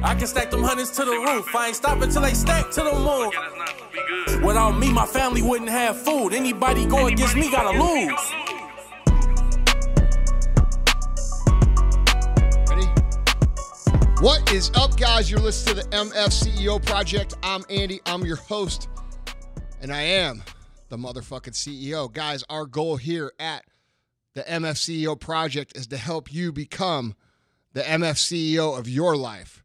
I can stack them hundreds to the roof. I ain't stopping till they stack to the moon. Without me, my family wouldn't have food. Anybody go against me gotta lose. Ready? What is up, guys? You're listening to the MF CEO Project. I'm Andy. I'm your host, and I am the motherfucking CEO. Guys, our goal here at the MF CEO Project is to help you become the MF CEO of your life,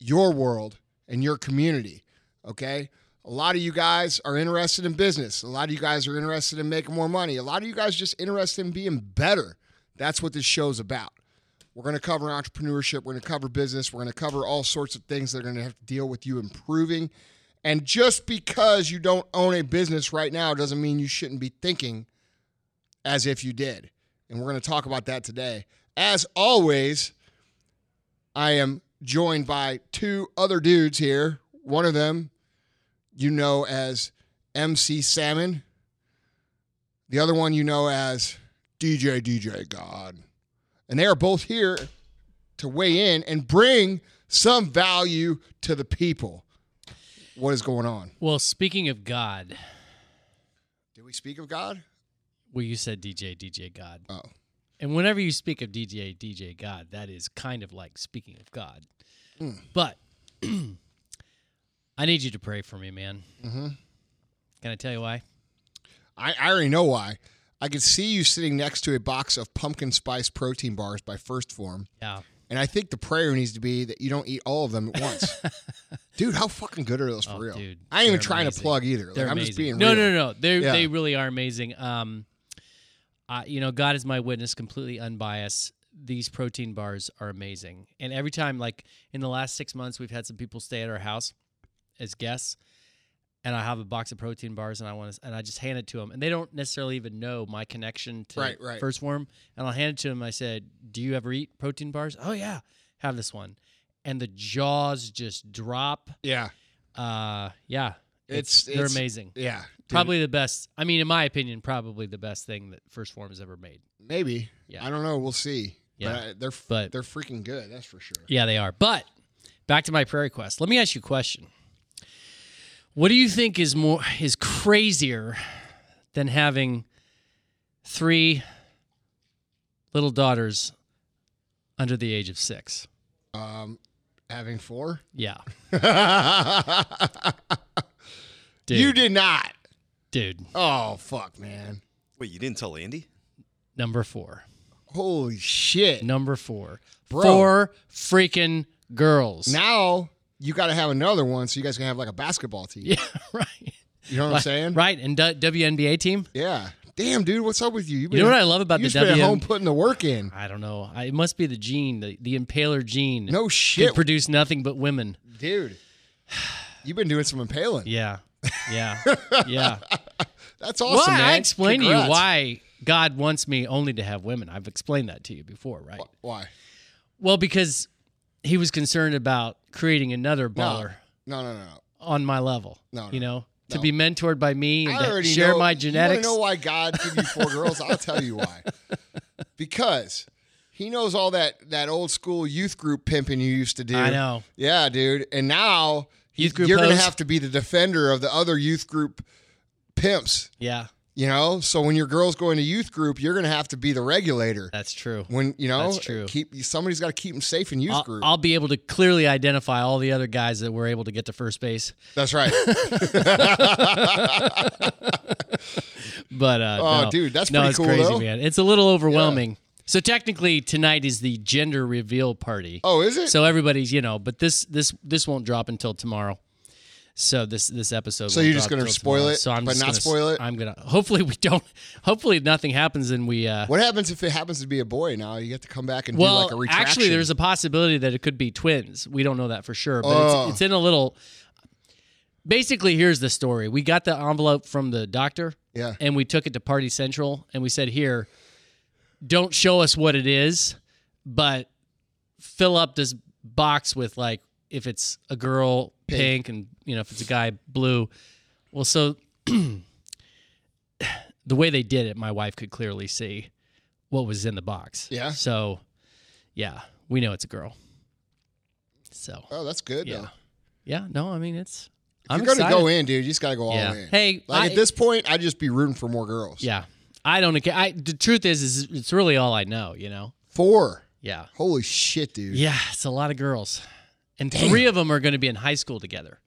your world, and your community. Okay? A lot of you guys are interested in business. A lot of you guys are interested in making more money. A lot of you guys just interested in being better. That's what this show's about. We're going to cover entrepreneurship. We're going to cover business. We're going to cover all sorts of things that are going to have to deal with you improving. And just because you don't own a business right now doesn't mean you shouldn't be thinking as if you did. And we're going to talk about that today. As always, I am joined by two other dudes here. One of them you know as MC Salmon. The other one you know as DJ DJ God. And they are both here to weigh in and bring some value to the people. What is going on? Well, speaking of God, Did we speak of God? well, you said DJ, DJ God. Oh. And whenever you speak of DJ, DJ God, that is kind of like speaking of God. Mm. But I need you to pray for me, man. Mm-hmm. Can I tell you why? I, I already know why. I could see you sitting next to a box of pumpkin spice protein bars by First Form. Yeah. And I think the prayer needs to be that you don't eat all of them at once. dude, how fucking good are those for Oh, real? dude, I ain't even they're trying to plug either. Like, I'm amazing. just being no, real. no, no, no. They Yeah. they really are amazing. Um, I, you know, God is my witness, completely unbiased. These protein bars are amazing, and every time, like in the last six months, we've had some people stay at our house as guests, and I have a box of protein bars, and I want to, and I just hand it to them, and they don't necessarily even know my connection to Right, right. First Form, and I'll hand it to them. I said, "Do you ever eat protein bars?" Oh yeah, have this one, and the jaws just drop. Yeah. Uh, yeah, It's- they're it's- amazing. Yeah. dude, Probably the best. I mean, in my opinion, probably the best thing that First Form has ever made. Maybe. Yeah. I don't know. We'll see. Yeah. But I- they're But- they're freaking good. That's for sure. Yeah, they are. But back to my prayer request. Let me ask you a question. What do you think is more is crazier than having three little daughters under the age of six? Um, having four. Yeah, dude. You did not. dude. Oh fuck, man. Wait, you didn't tell Andy? Number four. Holy shit. Number four. Bro. Four freaking girls. Now you got to have another one, so you guys can have like a basketball team. yeah, right. You know what I'm saying? Right, and D- WNBA team. Yeah. Damn, dude, what's up with you? You've You know what I love about you the just been at WN home putting the work in. I don't know. I, it must be the gene, the, the impaler gene. No Could shit, produce nothing but women. dude. You've been doing some impaling. Yeah, yeah, yeah. That's awesome, well, man. I explained to you why God wants me only to have women. I've explained that to you before, right? Why? Well, because he was concerned about creating another No. baller No, no, no, no. on my level. No, no, you know, to be mentored by me and I to already share know, my genetics. want know why God gave you four girls? I'll tell you why. Because he knows all that that old school youth group pimping you used to do. I know. Yeah, dude. And now Youth group you're going to have to be the defender of the other youth group pimps. Yeah, You know, so when your girls go into youth group, you're going to have to be the regulator. that's true. When you know, That's true. Keep somebody's got to keep them safe in youth I'll, group. I'll be able to clearly identify all the other guys that were able to get to first base. That's right. But uh, Oh, no. dude, that's no, pretty it's cool, crazy, though. man. It's a little overwhelming. So technically, tonight is the gender reveal party. oh, is it? So everybody's, you know, but this this this won't drop until tomorrow. So this this episode. So you're just gonna spoil tomorrow. it, so I'm but not gonna spoil it? I'm gonna. Hopefully we don't. Hopefully nothing happens and we. uh what happens if it happens to be a boy? Now you have to come back and Well, do like a retraction. actually, there's a possibility that it could be twins. We don't know that for sure, but Oh. it's, it's in a little. Basically, here's the story. We got the envelope from the doctor. Yeah. and we took it to Party Central and we said, "Here, don't show us what it is, but fill up this box with like if it's a girl pink, and you know if it's a guy blue." Well, so the way they did it, my wife could clearly see what was in the box. Yeah? So, yeah, we know it's a girl. So Oh, that's good. yeah, though. yeah. No, I mean it's. If I'm you're gonna go in, dude, you just gotta go all Yeah. in. Hey, like I- at this point, I'd just be rooting for more girls. Yeah, I don't. I the truth is, is it's really all I know. You know. Four. Yeah. Holy shit, dude. Yeah, it's a lot of girls, and three of them are going to be in high school together.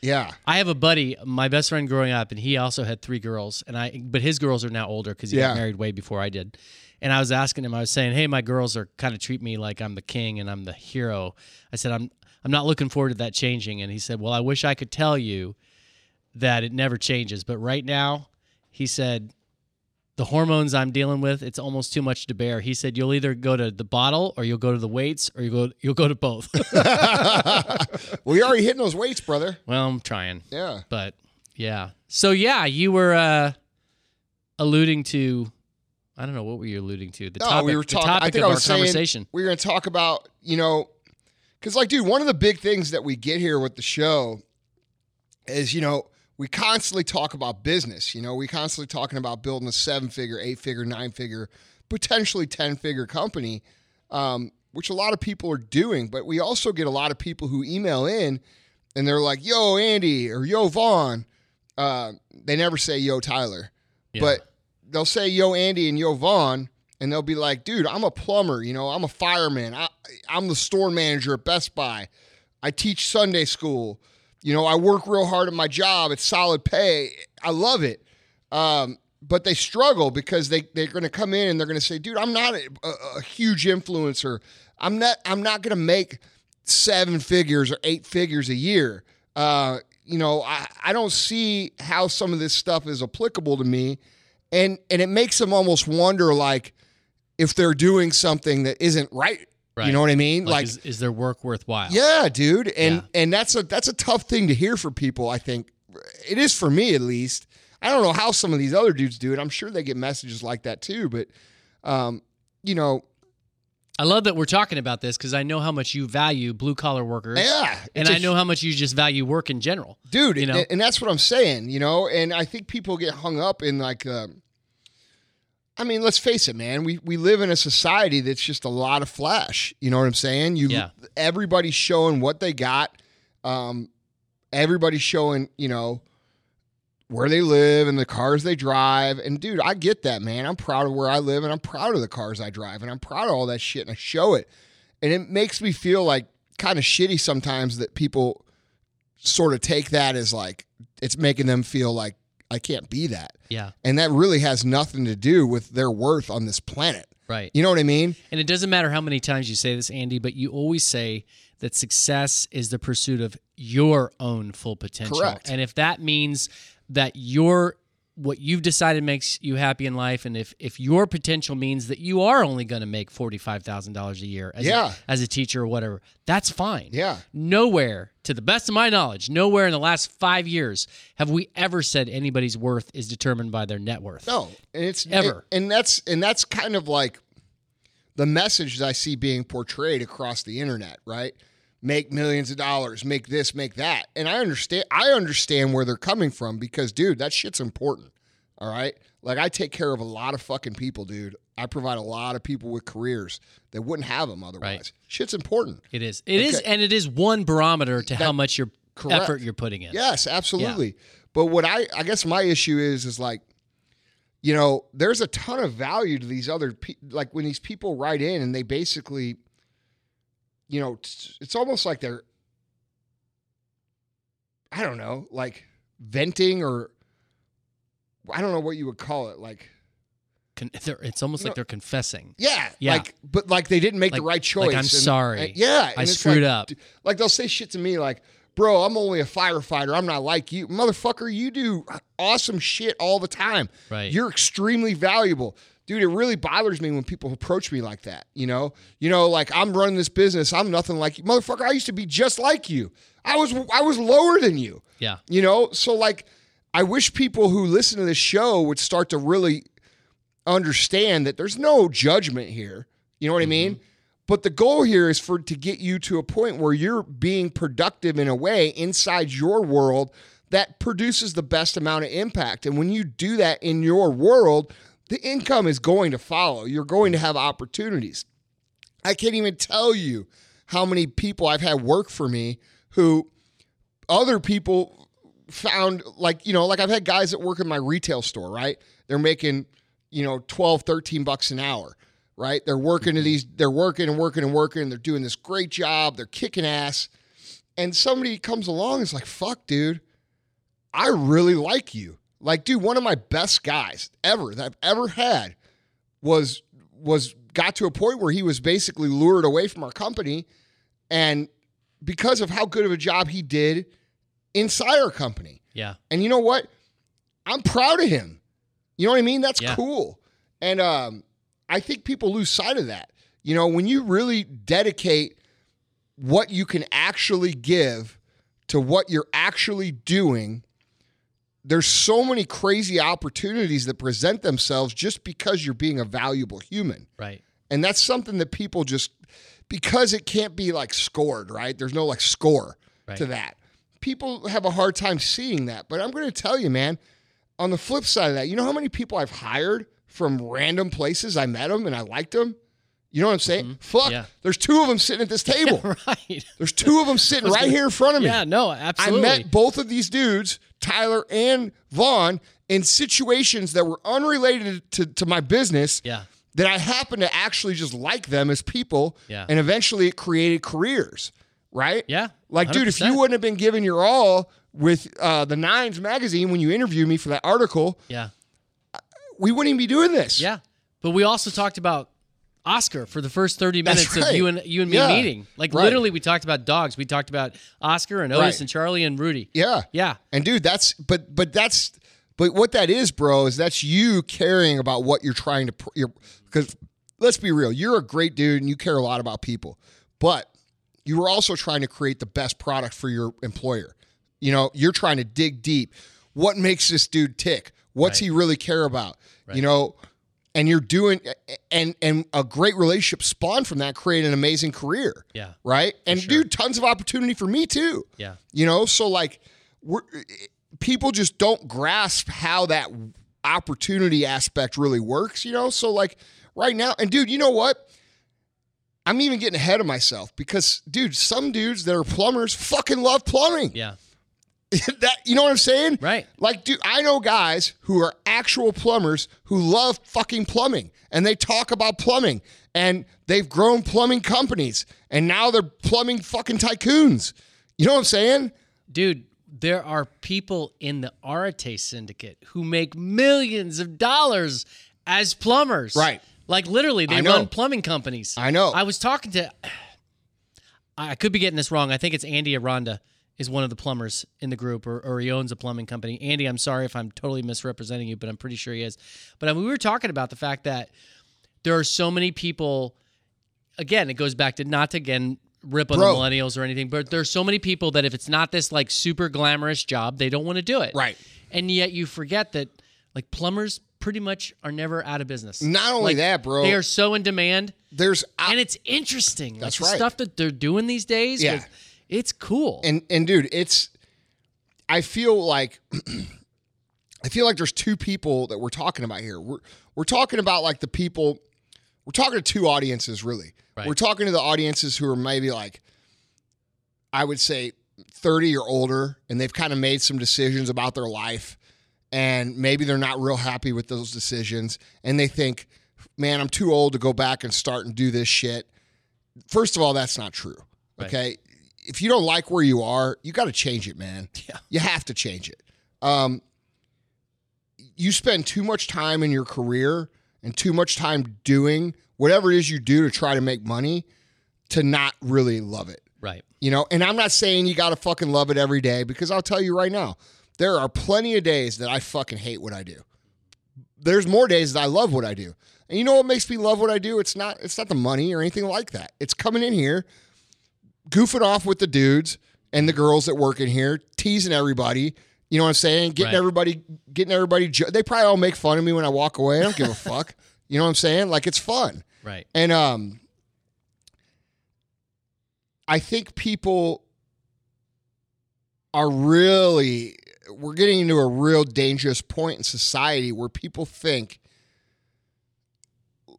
Yeah. I have a buddy, my best friend growing up, and he also had three girls, and I but his girls are now older because he Yeah. got married way before I did. And I was asking him, I was saying, "Hey, my girls are kind of treat me like I'm the king and I'm the hero." I said, "I'm I'm not looking forward to that changing." And he said, "Well, I wish I could tell you that it never changes, but right now," he said, "the hormones I'm dealing with, it's almost too much to bear." He said, "You'll either go to the bottle or you'll go to the weights or you go you'll go to both." well, you're already hitting those weights, brother. well, I'm trying. Yeah. But yeah. So yeah, you were uh alluding to I don't know what were you alluding to? The No, topic, we were talking. I think of I our was saying conversation. we were going to talk about you know, because like, dude, one of the big things that we get here with the show is you know we constantly talk about business. You know, we constantly talking about building a seven figure, eight figure, nine figure, potentially ten figure company, um, which a lot of people are doing. But we also get a lot of people who email in and they're like, "Yo, Andy," or "Yo, Vaughn." Uh, they never say "Yo, Tyler." Yeah. but they'll say yo Andy and yo Vaughn, and they'll be like, dude, I'm a plumber, you know, I'm a fireman, I, I'm the store manager at Best Buy, I teach Sunday school, you know, I work real hard at my job, it's solid pay, I love it. Um, but they struggle because they they're going to come in and they're going to say, dude, I'm not a, a, a huge influencer. I'm not I'm not going to make seven figures or eight figures a year. Uh, you know, I, I don't see how some of this stuff is applicable to me. And and it makes them almost wonder like if they're doing something that isn't right. You know what I mean? like, Like, is, is their work worthwhile? yeah, dude. And Yeah. and that's a that's a tough thing to hear for people, I think. It is for me at least. I don't know how some of these other dudes do it. I'm sure they get messages like that too, but um, you know, I love that we're talking about this because I know how much you value blue collar workers. yeah. And I know how much you just value work in general. dude you know? and, and that's what i'm saying you know and i think people get hung up in like um, i mean let's face it man. We we live in a society that's just a lot of flash you know what i'm saying? You Yeah. everybody's showing what they got. Um everybody's showing you know where they live and the cars they drive. And dude i get that man. I'm proud of where i live and i'm proud of the cars i drive and i'm proud of all that shit and i show it. And it makes me feel like kind of shitty sometimes that people sort of take that as like it's making them feel like I can't be that. Yeah. And that really has nothing to do with their worth on this planet. Right. You know what I mean? And it doesn't matter how many times you say this, Andy, but you always say that success is the pursuit of your own full potential. Correct. And if that means that your what you've decided makes you happy in life, and if if your potential means that you are only going to make forty five thousand dollars a year as Yeah. a, as a teacher or whatever, that's fine. Yeah. Nowhere, to the best of my knowledge, nowhere in the last five years have we ever said anybody's worth is determined by their net worth. No, and it's Ever. and that's and that's kind of like the message that I see being portrayed across the internet, right? Make millions of dollars, make this, make that. And I understand I understand where they're coming from because dude, that shit's important. All right? Like I take care of a lot of fucking people, dude. I provide a lot of people with careers that wouldn't have them otherwise. Right. Shit's important. It is. It is, Okay. and it is one barometer to how much your Correct. effort you're putting in. Yes, absolutely. But what I I guess my issue is is like you know, there's a ton of value to these other pe- like when these people write in and they basically you know, it's, it's almost like they're I don't know, like venting or I don't know what you would call it, like Con- they're- it's almost You like know- they're confessing. yeah, Yeah. like but like they didn't make the right choice. like, I'm and- sorry. and- yeah, I screwed like, up. Like they'll say shit to me like, "Bro, I'm only a firefighter. I'm not like you, motherfucker. You do awesome shit all the time. Right. You're extremely valuable." Dude, it really bothers me when people approach me like that. You know, you know, like I'm running this business. I'm nothing like you, motherfucker. I used to be just like you. I was, I was lower than you. Yeah. You know, so like I wish people who listen to this show would start to really understand that there's no judgment here. You know what I mm-hmm. mean? But the goal here is for to get you to a point where you're being productive in a way inside your world that produces the best amount of impact. And when you do that in your world, the income is going to follow. You're going to have opportunities. I can't even tell you how many people I've had work for me who other people found like, you know, like I've had guys that work in my retail store, right? They're making, you know, 12, 13 bucks an hour, right? They're working to these, they're working and working and working. And they're doing this great job. They're kicking ass. And somebody comes along and is like, fuck, dude, I really like you. Like, dude, one of my best guys ever that I've ever had was was got to a point where he was basically lured away from our company and because of how good of a job he did inside our company. Yeah. And you know what? I'm proud of him. You know what I mean? That's Yeah. cool. And um, I think people lose sight of that. You know, when you really dedicate what you can actually give to what you're actually doing, there's so many crazy opportunities that present themselves just because you're being a valuable human. Right. And that's something that people just because it can't be like scored, right? There's no like score Right. to that. People have a hard time seeing that. But I'm going to tell you, man, on the flip side of that, you know how many people I've hired from random places I met them and I liked them? You know what I'm saying? Fuck. Mm-hmm. Yeah. There's two of them sitting at this table. right. There's two of them sitting right here in front of me. Yeah. No. Absolutely. I met both of these dudes, Tyler and Vaughn, in situations that were unrelated to, to my business Yeah. that I happened to actually just like them as people. Yeah. And eventually it created careers, right? Yeah. Like, dude, if you wouldn't have been giving your all with uh, the Nines magazine when you interviewed me for that article, Yeah. We wouldn't even be doing this. Yeah. But we also talked about Oscar for the first 30 minutes right. of you and you and me Yeah. meeting. Like Right. literally we talked about dogs. We talked about Oscar and Otis Right. and Charlie and Rudy. Yeah. Yeah. And dude, that's but but that's but what that is, bro, is that's you caring about what you're trying to you're because let's be real, you're a great dude and you care a lot about people, but you were also trying to create the best product for your employer. You know, you're trying to dig deep. What makes this dude tick? What's he really care about? You know, and you're doing and and a great relationship spawned from that, created an amazing career. Yeah. Right. And sure. dude, tons of opportunity for me too. Yeah. You know, so like we're people just don't grasp how that opportunity aspect really works, you know? So like right now, and dude, you know what? I'm even getting ahead of myself because dude, some dudes that are plumbers fucking love plumbing. Yeah. that you know what I'm saying? Right. Like, dude, I know guys who are actual plumbers who love fucking plumbing and they talk about plumbing and they've grown plumbing companies and now they're plumbing fucking tycoons. You know what I'm saying? Dude, there are people in the Arete syndicate who make millions of dollars as plumbers. Right. Like literally, they run plumbing companies. I know. I was talking to. I could be getting this wrong. I think it's Andy Aranda is one of the plumbers in the group, or, or he owns a plumbing company. Andy, I'm sorry if I'm totally misrepresenting you, but I'm pretty sure he is. But I mean, we were talking about the fact that there are so many people. Again, it goes back to not to again rip on Bro. the millennials or anything, but there's so many people that if it's not this like super glamorous job, they don't want to do it. Right. And yet you forget that like plumbers pretty much are never out of business. Not only Like, that, bro. They are so in demand There's and it's interesting. That's like the right. stuff that they're doing these days. Yeah. with- it's cool. and and dude, it's I feel like I feel like there's two people that we're talking about here. We're we're talking about like the people we're talking to two audiences really. Right. We're talking to the audiences who are maybe like I would say 30 or older and they've kind of made some decisions about their life and maybe they're not real happy with those decisions and they think man, I'm too old to go back and start and do this shit. First of all, that's not true. Right. Okay? If you don't like where you are, you got to change it, man. Yeah. You have to change it. Um, you spend too much time in your career and too much time doing whatever it is you do to try to make money to not really love it. right. You know, and I'm not saying you got to fucking love it every day because I'll tell you right now, there are plenty of days that I fucking hate what I do. There's more days that I love what I do. And you know what makes me love what I do? It's not it's not the money or anything like that. It's coming in here, goofing off with the dudes and the girls that work in here, teasing everybody. You know what I'm saying? Getting Right. everybody, getting everybody. Jo- they probably all make fun of me when I walk away. I don't give a fuck. You know what I'm saying? Like it's fun. Right. And um I think people are really we're getting into a real dangerous point in society where people think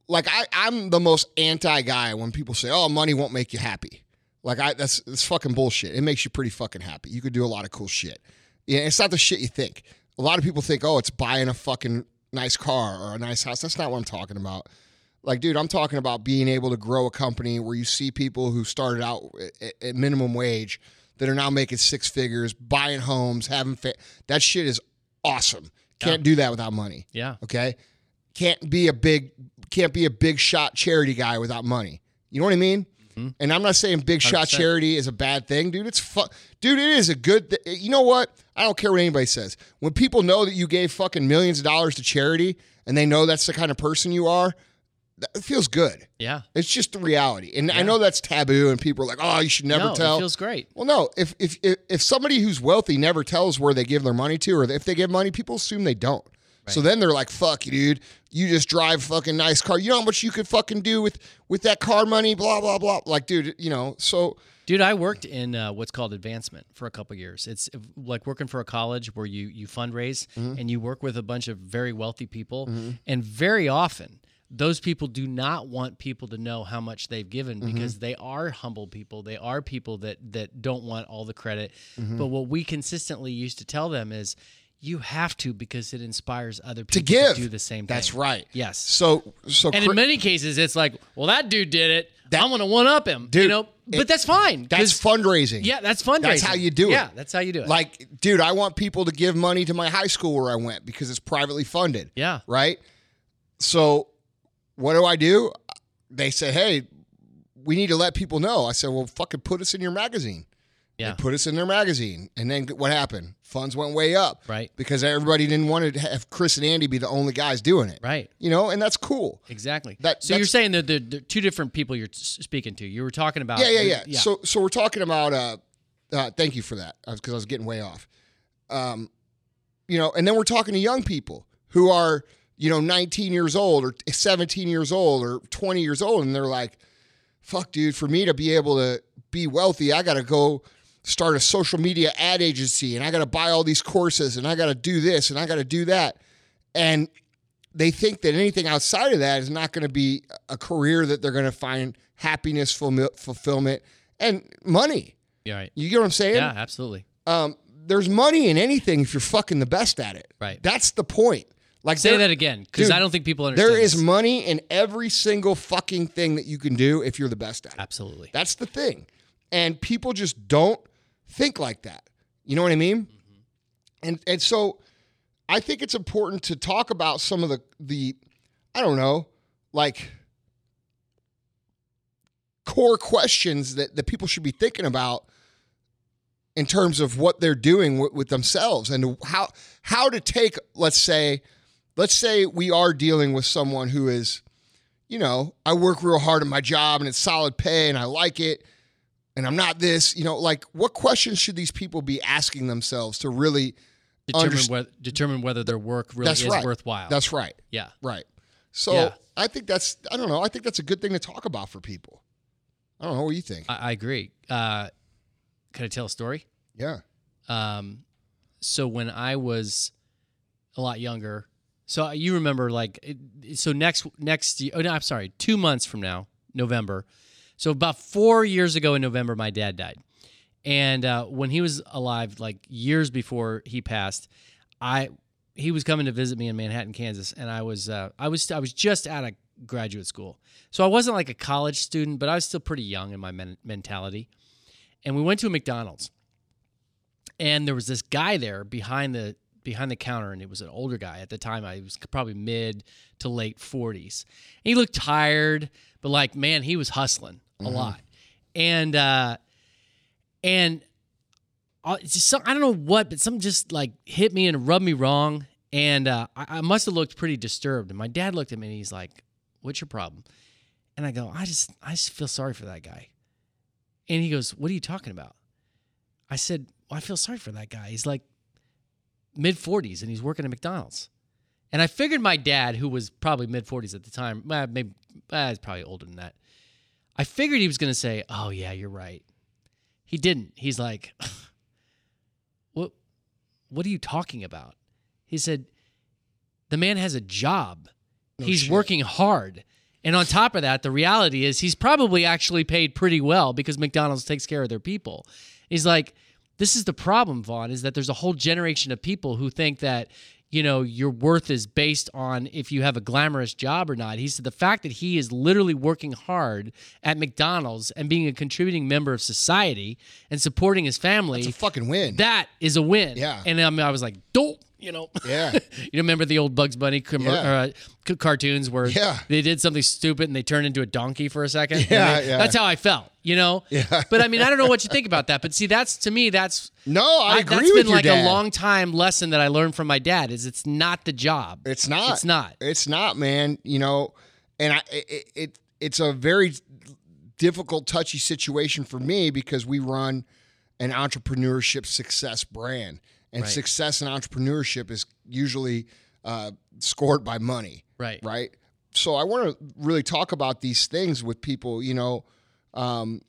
like I, I'm the most anti guy when people say, Oh, money won't make you happy. Like I that's that's fucking bullshit. It makes you pretty fucking happy. You could do a lot of cool shit. Yeah, it's not the shit you think. A lot of people think, oh, it's buying a fucking nice car or a nice house. That's not what I'm talking about. Like, dude, I'm talking about being able to grow a company where you see people who started out at, at minimum wage that are now making six figures, buying homes, having fa- that shit is awesome. Can't Yeah. do that without money. Yeah. Okay, can't be a big can't be a big shot charity guy without money. You know what I mean? Mm-hmm. And I'm not saying big shot 100%. charity is a bad thing, dude. It's fun, dude. It is a good. Th- you know what? I don't care what anybody says. When people know that you gave fucking millions of dollars to charity, and they know that's the kind of person you are, that it feels good. Yeah. It's just the reality. And I know that's taboo, and people are like, "Oh, you should never no, tell." it feels great. Well, no. If, if if if somebody who's wealthy never tells where they give their money to, or if they give money, people assume they don't. So then they're like, "Fuck you, dude. You just drive a fucking nice car. You know how much you could fucking do with with that car money? Blah blah blah. Like, dude, you know. So Dude, I worked in uh, what's called advancement for a couple years. It's like working for a college where you you fundraise Mm-hmm. and you work with a bunch of very wealthy people, and very often those people do not want people to know how much they've given Mm-hmm. because they are humble people. They are people that that don't want all the credit. Mm-hmm. But what we consistently used to tell them is. You have to because it inspires other people to give, to do the same thing. That's right. Yes. So so And in many cases, it's like, well, that dude did it. That- I'm gonna one up him, Dude, you know. But it- that's fine. That's fundraising. yeah, that's fundraising. That's how you do it. Yeah, that's how you do it. Like, dude, I want people to give money to my high school where I went because it's privately funded. yeah, right? So what do I do? They say, hey, we need to let people know. I said, well, fucking put us in your magazine. Yeah, They put us in their magazine. And then what happened? Funds went way up. Right. Because everybody didn't want to have Chris and Andy be the only guys doing it. right, You know, and that's cool. exactly. That- so you're saying that they're, they're two different people you're speaking to. You were talking about. Yeah, yeah, yeah. So so we're talking about uh, uh thank you for that. Because I was getting way off. Um, you know, and then we're talking to young people who are, you know, 19 years old or 17 years old or 20 years old, and they're like, fuck, dude, for me to be able to be wealthy, I gotta go start a social media ad agency and I gotta buy all these courses and I gotta do this and I gotta do that. And they think that anything outside of that is not going to be a career that they're going to find happiness, fulfill- fulfillment, and money. yeah, right. You get what I'm saying? Yeah, absolutely. Um, there's money in anything if you're fucking the best at it. Right. That's the point. Like Say that again, because I don't think people understand. There is this. money in every single fucking thing that you can do if you're the best at it. absolutely. That's the thing. And people just don't think like that. You know what I mean? Mm-hmm. And and so I think it's important to talk about some of the the I don't know, like core questions that that people should be thinking about in terms of what they're doing with, with themselves and how how to take let's say let's say we are dealing with someone who is you know, I work real hard at my job and it's solid pay and I like it and I'm not this, you know, like what questions should these people be asking themselves to really Determine underst- whether determine whether their work really That's is right. worthwhile. That's right. yeah. Right. So Yeah. I think that's I don't know, I think that's a good thing to talk about for people. I don't know what do you think. I, I agree. Uh, can I tell a story? yeah. Um, so when I was a lot younger, so you remember like so next next. Oh no, I'm sorry, two months from now, November. So about four years ago in November, my dad died, and uh, when he was alive, like years before he passed, I he was coming to visit me in Manhattan, Kansas, and I was uh, I was I was just out of graduate school, so I wasn't like a college student, but I was still pretty young in my men- mentality. And we went to a McDonald's, and there was this guy there behind the behind the counter and it was an older guy. At the time i was probably mid to late 40s he looked tired but like man he was hustling a lot. And uh and uh, it's just some, i don't know what but something just like hit me and rubbed me wrong. And uh, I, I must have looked pretty disturbed. And my dad looked at me and he's like what's your problem? And i go i just i just feel sorry for that guy. And he goes what are you talking about? I said, well, I feel sorry for that guy. He's like mid 40s and he's working at McDonald's. And I figured my dad, who was probably mid 40s at the time, maybe uh, he's probably older than that. I figured he was going to say, "Oh yeah, you're right." He didn't. He's like, "What? What are you talking about?" He said, "The man has a job. No he's shit. working hard, And on top of that, the reality is he's probably actually paid pretty well because McDonald's takes care of their people. He's like, this is the problem, Vaughn, is that there's a whole generation of people who think that, you know, your worth is based on if you have a glamorous job or not. He said the fact that he is literally working hard at McDonald's and being a contributing member of society and supporting his family, It's a fucking win. that is a win. Yeah. And I, mean, I was like, dope. You know, Yeah. you remember the old Bugs Bunny com- Yeah. uh, cartoons where Yeah. they did something stupid and they turned into a donkey for a second? Yeah, they- yeah. That's how I felt, you know? Yeah. But I mean, I don't know what you think about that. But see, that's to me, that's no, I, agree that's been like dad. a long time lesson that I learned from my dad. Is it's not the job. It's not. It's not. It's not, man. You know, and I it, it it's a very difficult, touchy situation for me because we run an entrepreneurship success brand, and Right. success in entrepreneurship is usually uh, scored by money, Right. right? So I want to really talk about these things with people. You know, um,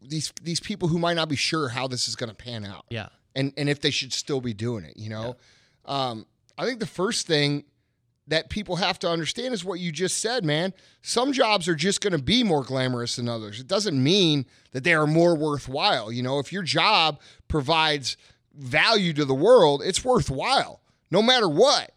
these these people who might not be sure how this is going to pan out Yeah. and and if they should still be doing it. You know, um, I think the first thing that people have to understand is what you just said, man. Some jobs are just going to be more glamorous than others. It doesn't mean that they are more worthwhile. You know, if your job provides value to the world, it's worthwhile, no matter what.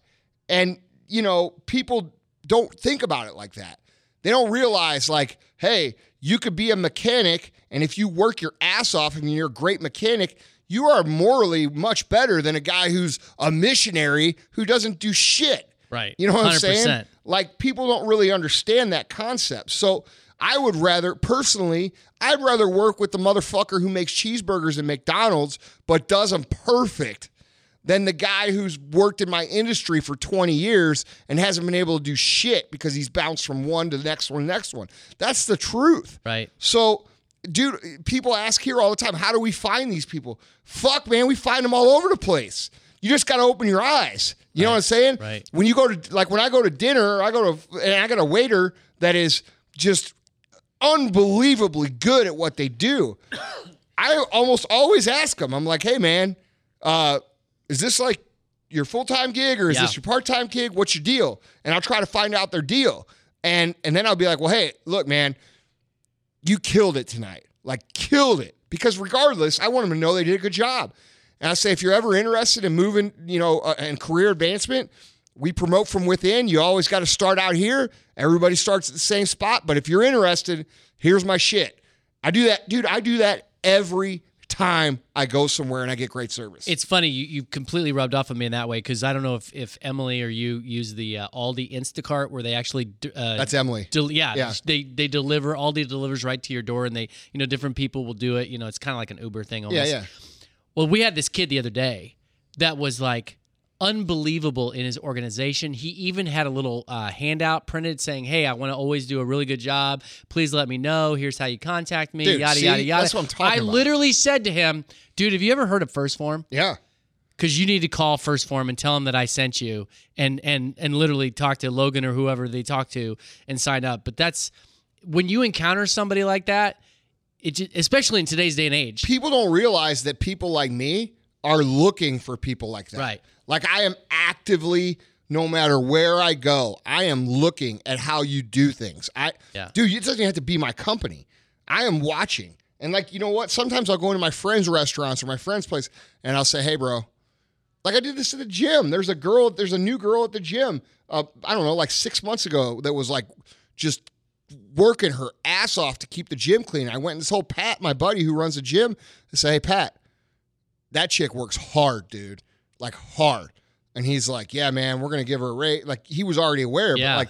And you know, people don't think about it like that. They don't realize, like, hey, you could be a mechanic, and if you work your ass off and you're a great mechanic, you are morally much better than a guy who's a missionary who doesn't do shit. Right. You know what i am saying? Like, people don't really understand that concept. So, I would rather, personally, I'd rather work with the motherfucker who makes cheeseburgers at McDonald's but does them perfect than the guy who's worked in my industry for 20 years and hasn't been able to do shit because he's bounced from one to the next one, next one. That's the truth. Right. So, dude, people ask here all the time, how do we find these people? Fuck, man, we find them all over the place. You just got to open your eyes. You know what I'm saying? right. When you go to, like, when I go to dinner, I go to, and I got a waiter that is just unbelievably good at what they do. I almost always ask them, I'm like, hey, man, uh, is this like your full time gig or is Yeah. this your part time gig? What's your deal? And I'll try to find out their deal. And and then I'll be like, well, hey, look, man, you killed it tonight. Like killed it. Because regardless, I want them to know they did a good job. And I say, if you're ever interested in moving, you know, uh, and career advancement, we promote from within. You always got to start out here. Everybody starts at the same spot. But if you're interested, here's my shit. I do that, dude. I do that every time I go somewhere and I get great service. It's funny you, you completely rubbed off on me in that way because I don't know if, if Emily or you use the uh, Aldi Instacart where they actually uh, That's Emily. del- yeah, Yeah. they they deliver Aldi delivers right to your door and they you know different people will do it you know it's kind of like an Uber thing almost. yeah, yeah. Well, we had this kid the other day that was like unbelievable in his organization. He even had a little uh, handout printed saying, "Hey, I want to always do a really good job. Please let me know. Here's how you contact me." Dude, yada see? yada yada. That's what I'm talking I about. literally said to him, "Dude, have you ever heard of First Form? Yeah. Because you need to call First Form and tell them that I sent you, and and and literally talk to Logan or whoever they talk to and sign up." But that's when you encounter somebody like that. It, especially in today's day and age, people don't realize that people like me are looking for people like that. Right. Like I am actively, no matter where I go, I am looking at how you do things. I, Yeah. dude, it doesn't have to be my company. I am watching, and like you know what? Sometimes I'll go into my friends' restaurants or my friend's place, and I'll say, "Hey, bro." Like I did this at the gym. There's a girl. There's a new girl at the gym. Uh, I don't know, like six months ago, that was like just working her ass off to keep the gym clean. I went and whole Pat, my buddy who runs the gym, to say, "Hey, Pat, that chick works hard, dude. Like hard." And he's like, "Yeah, man, we're gonna give her a rate." Like he was already aware, Yeah. but like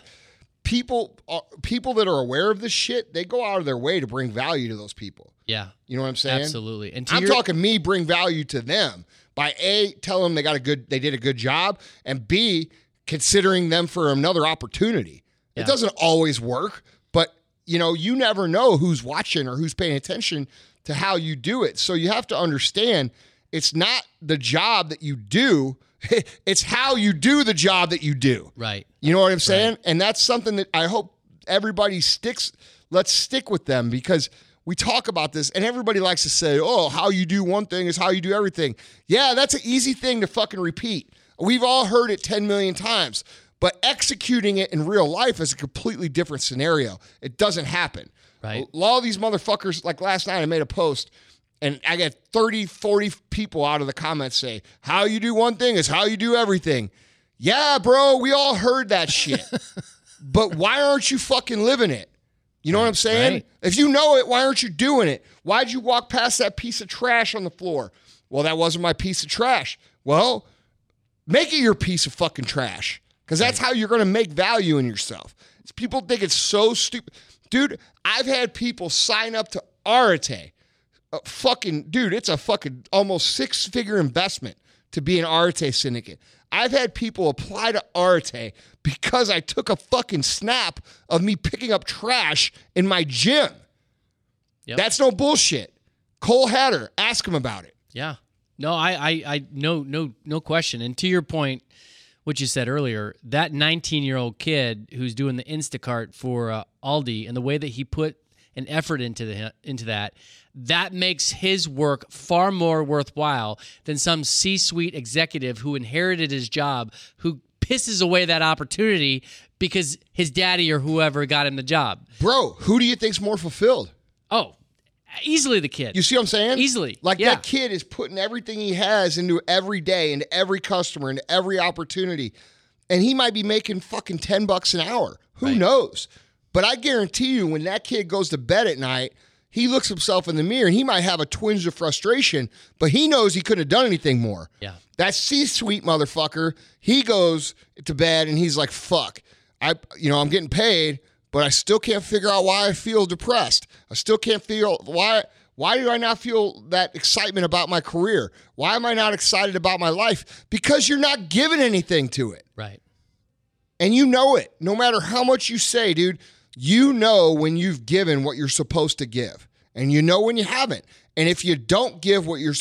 people, uh, people that are aware of this shit, they go out of their way to bring value to those people. yeah, You know what I'm saying? absolutely. And to I'm your, talking me bring value to them by a telling them they got a good they did a good job and b considering them for another opportunity. Yeah. It doesn't always work, but you know, you never know who's watching or who's paying attention to how you do it. So you have to understand it's not the job that you do, it's how you do the job that you do. right. You know what I'm saying? And that's something that I hope everybody sticks. Let's stick with them because we talk about this and everybody likes to say, oh, how you do one thing is how you do everything. Yeah, that's an easy thing to fucking repeat. We've all heard it 10 million times. But executing it in real life is a completely different scenario. It doesn't happen. Right. A lot of these motherfuckers, like last night, I made a post and I got 30, 40 people out of the comments say, How you do one thing is how you do everything. Yeah, bro, we all heard that shit. but why aren't you fucking living it? You know what I'm saying? right. If you know it, why aren't you doing it? Why'd you walk past that piece of trash on the floor? Well, that wasn't my piece of trash. Well, make it your piece of fucking trash because that's how you're going to make value in yourself. People think it's so stupid. Dude, I've had people sign up to Arete. Uh, fucking, dude, it's a fucking almost six figure investment to be an Arete syndicate. I've had people apply to Arete because I took a fucking snap of me picking up trash in my gym. Yep. That's no bullshit. Cole Hatter, ask him about it. Yeah. No, I, I, I, no, no, no question. And to your point, what you said earlier, that 19 year old kid who's doing the Instacart for uh, Aldi and the way that he put an effort into the into that, that makes his work far more worthwhile than some C-suite executive who inherited his job who pisses away that opportunity because his daddy or whoever got him the job. Bro, who do you think's more fulfilled? Oh, easily the kid. You see what I'm saying? Easily, Like yeah. that kid is putting everything he has into every day, into every customer, into every opportunity. And he might be making fucking 10 bucks an hour. Who Right. knows? But I guarantee you, when that kid goes to bed at night, he looks himself in the mirror and he might have a twinge of frustration, but he knows he couldn't have done anything more. Yeah. That C-suite motherfucker, he goes to bed and he's like, "Fuck, I, you know, I'm getting paid, but I still can't figure out why I feel depressed. I still can't feel why. Why do I not feel that excitement about my career? Why am I not excited about my life? Because you're not giving anything to it, right. and you know it. No matter how much you say, dude, you know when you've given what you're supposed to give, and you know when you haven't. And if you don't give what you're,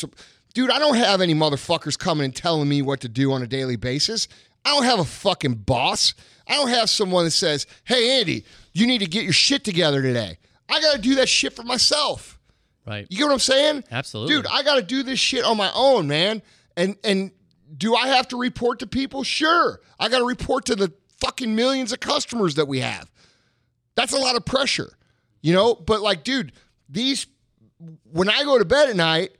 dude, I don't have any motherfuckers coming and telling me what to do on a daily basis. I don't have a fucking boss. I don't have someone that says, "Hey, Andy, you need to get your shit together today." I got to do that shit for myself. Right. You get what I'm saying? Absolutely. Dude, I got to do this shit on my own, man. And and do I have to report to people? Sure. I got to report to the fucking millions of customers that we have. That's a lot of pressure. You know, but like dude, these when I go to bed at night,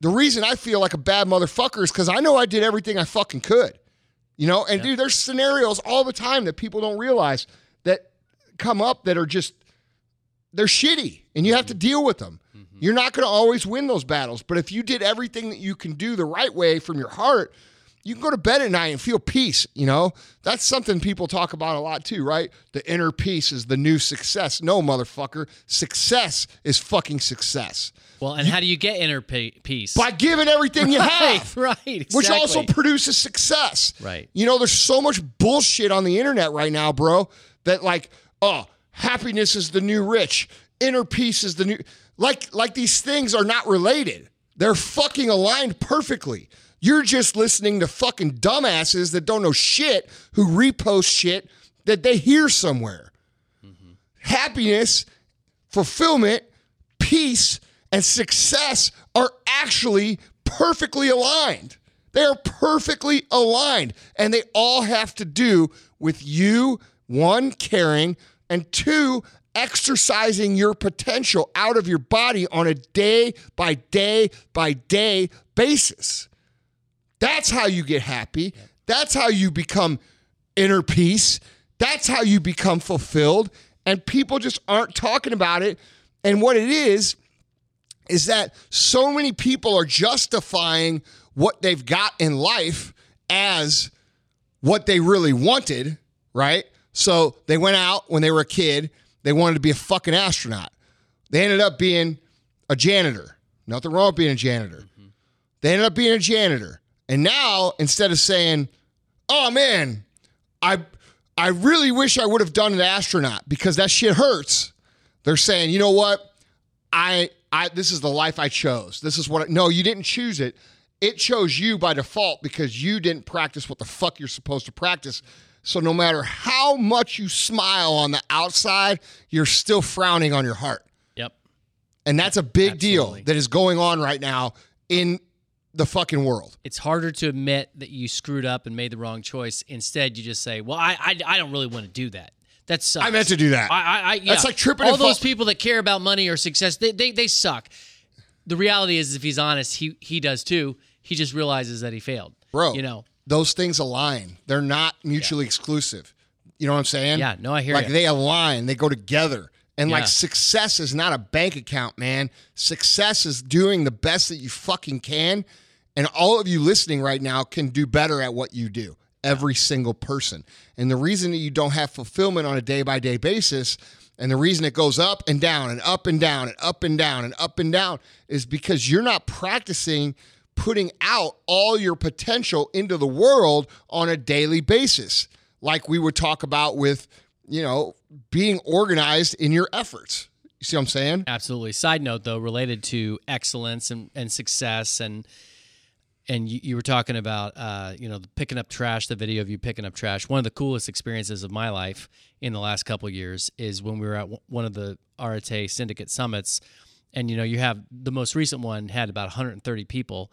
the reason I feel like a bad motherfucker is cuz I know I did everything I fucking could. You know, and dude, there's scenarios all the time that people don't realize that come up that are just they're shitty and you have to mm-hmm. deal with them. Mm-hmm. You're not going to always win those battles, but if you did everything that you can do the right way from your heart, you can go to bed at night and feel peace, you know? That's something people talk about a lot too, right? The inner peace is the new success. No, motherfucker. Success is fucking success. Well, and how do you get inner pe- peace? By giving everything you have. right, right. Which also produces success. Right. You know, there's so much bullshit on the internet right now, bro, that like, oh, happiness is the new rich, inner peace is the new like like these things are not related. They're fucking aligned perfectly. You're just listening to fucking dumbasses that don't know shit who repost shit that they hear somewhere. Happiness, fulfillment, peace, and success are actually perfectly aligned. They are perfectly aligned. And they all have to do with you, one, caring, and two, exercising your potential out of your body on a day by day by day basis. That's how you get happy. That's how you become inner peace. That's how you become fulfilled. And people just aren't talking about it. And what it is, is that so many people are justifying what they've got in life as what they really wanted, right? So they went out when they were a kid, they wanted to be a fucking astronaut. They ended up being a janitor. Nothing wrong with being a janitor. Mm-hmm. They ended up being a janitor. And now instead of saying, "Oh man, I I really wish I would have done an astronaut because that shit hurts." They're saying, "You know what? I I this is the life I chose. This is what I, no, you didn't choose it. It chose you by default because you didn't practice what the fuck you're supposed to practice. So no matter how much you smile on the outside, you're still frowning on your heart. Yep. And that's a big deal that is going on right now in the fucking world. It's harder to admit that you screwed up and made the wrong choice. Instead, you just say, "Well, I I, I don't really want to do that." That sucks. I meant to do that. I, I, I yeah. That's like tripping All those people that care about money or success, they, they they suck. The reality is, if he's honest, he he does too. He just realizes that he failed, Bro, You know, those things align. They're not mutually exclusive. You know what I'm saying? Yeah, no, I hear Like ya. they align, they go together. And Yeah. like success is not a bank account, man. Success is doing the best that you fucking can. And all of you listening right now can do better at what you do. Every single person. And the reason that you don't have fulfillment on a day by day basis and the reason it goes up and down and up and down and up and down and up and down is because you're not practicing putting out all your potential into the world on a daily basis. Like we would talk about with, you know, being organized in your efforts. You see what I'm saying? Absolutely. Side note, though, related to excellence and, and success, and and you, you were talking about, uh, you know, picking up trash. The video of you picking up trash. One of the coolest experiences of my life in the last couple years is when we were at one of the Arete Syndicate summits, and you know, you have the most recent one had about 130 people,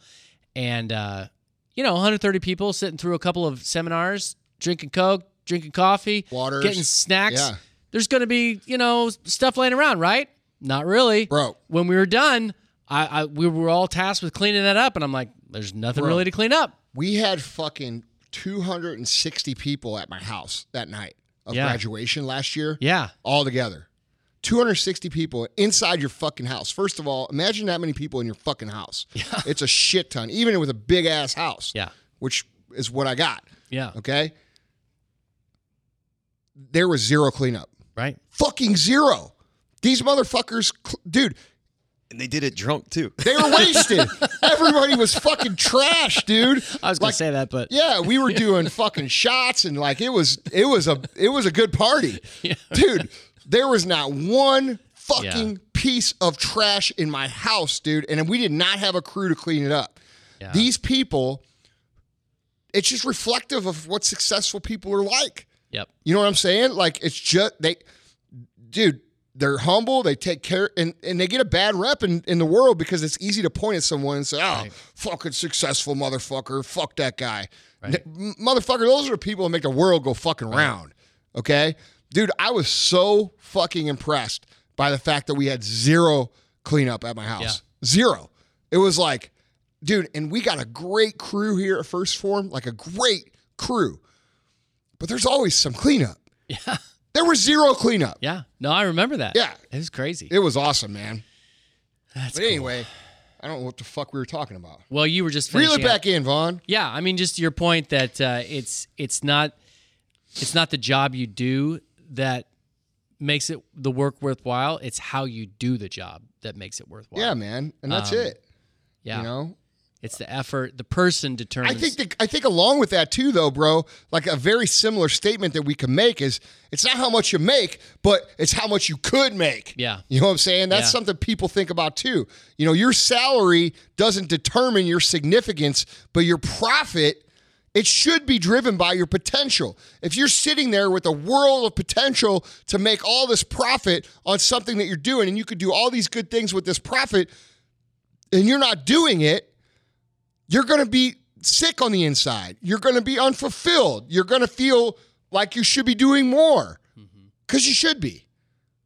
and uh, you know, 130 people sitting through a couple of seminars, drinking coke, drinking coffee, Waters. getting snacks. Yeah. There's going to be, you know, stuff laying around, right? Not really, Bro. When we were done, I, I we were all tasked with cleaning that up, and I'm like, there's nothing Bro. really to clean up. We had fucking 260 people at my house that night of Yeah. graduation last year. Yeah, all together. 260 people inside your fucking house. First of all, imagine that many people in your fucking house. Yeah. It's a shit ton, even with a big ass house. Yeah. Which is what I got. yeah, Okay. There was zero cleanup. right. Fucking zero. These motherfuckers, cl- dude, And they did it drunk too. they were wasted. Everybody was fucking trash, dude. I was going Like, to say that, but Yeah, we were doing fucking shots and like it was it was a it was a good party. Dude, there was not one fucking Yeah. piece of trash in my house, dude, and we did not have a crew to clean it up. Yeah. These people it's just reflective of what successful people are like. Yep, You know what I'm saying? Like it's just they dude, they're humble, they take care and, and they get a bad rep in, in the world because it's easy to point at someone and say, Oh, Right. fucking successful motherfucker, fuck that guy. M- motherfucker, those are the people that make the world go fucking round. Okay? Dude, I was so fucking impressed by the fact that we had zero cleanup at my house. Zero. It was like, dude, and we got a great crew here at First Form, like a great crew. But there's always some cleanup. yeah, There was zero cleanup. yeah. No, I remember that. Yeah. it was crazy. It was awesome, man. That's But cool. anyway, I don't know what the fuck we were talking about. well, you were just Reel it finishing up- back in, Vaughn. Yeah, I mean, just your point that uh, it's it's not it's not the job you do that makes it the work worthwhile. It's how you do the job that makes it worthwhile. Yeah, man. And that's Um, it. yeah. You know? It's the effort. The person determines. I think that, I think along with that too, though, bro. Like a very similar statement that we can make is it's not how much you make, but it's how much you could make. Yeah. you know what I'm saying. That's Yeah. something people think about too. You know, your salary doesn't determine your significance, but your profit. It should be driven by your potential. If you're sitting there with a world of potential to make all this profit on something that you're doing, and you could do all these good things with this profit, and you're not doing it, you're going to be sick on the inside. You're going to be unfulfilled. You're going to feel like you should be doing more mm-hmm. because you should be,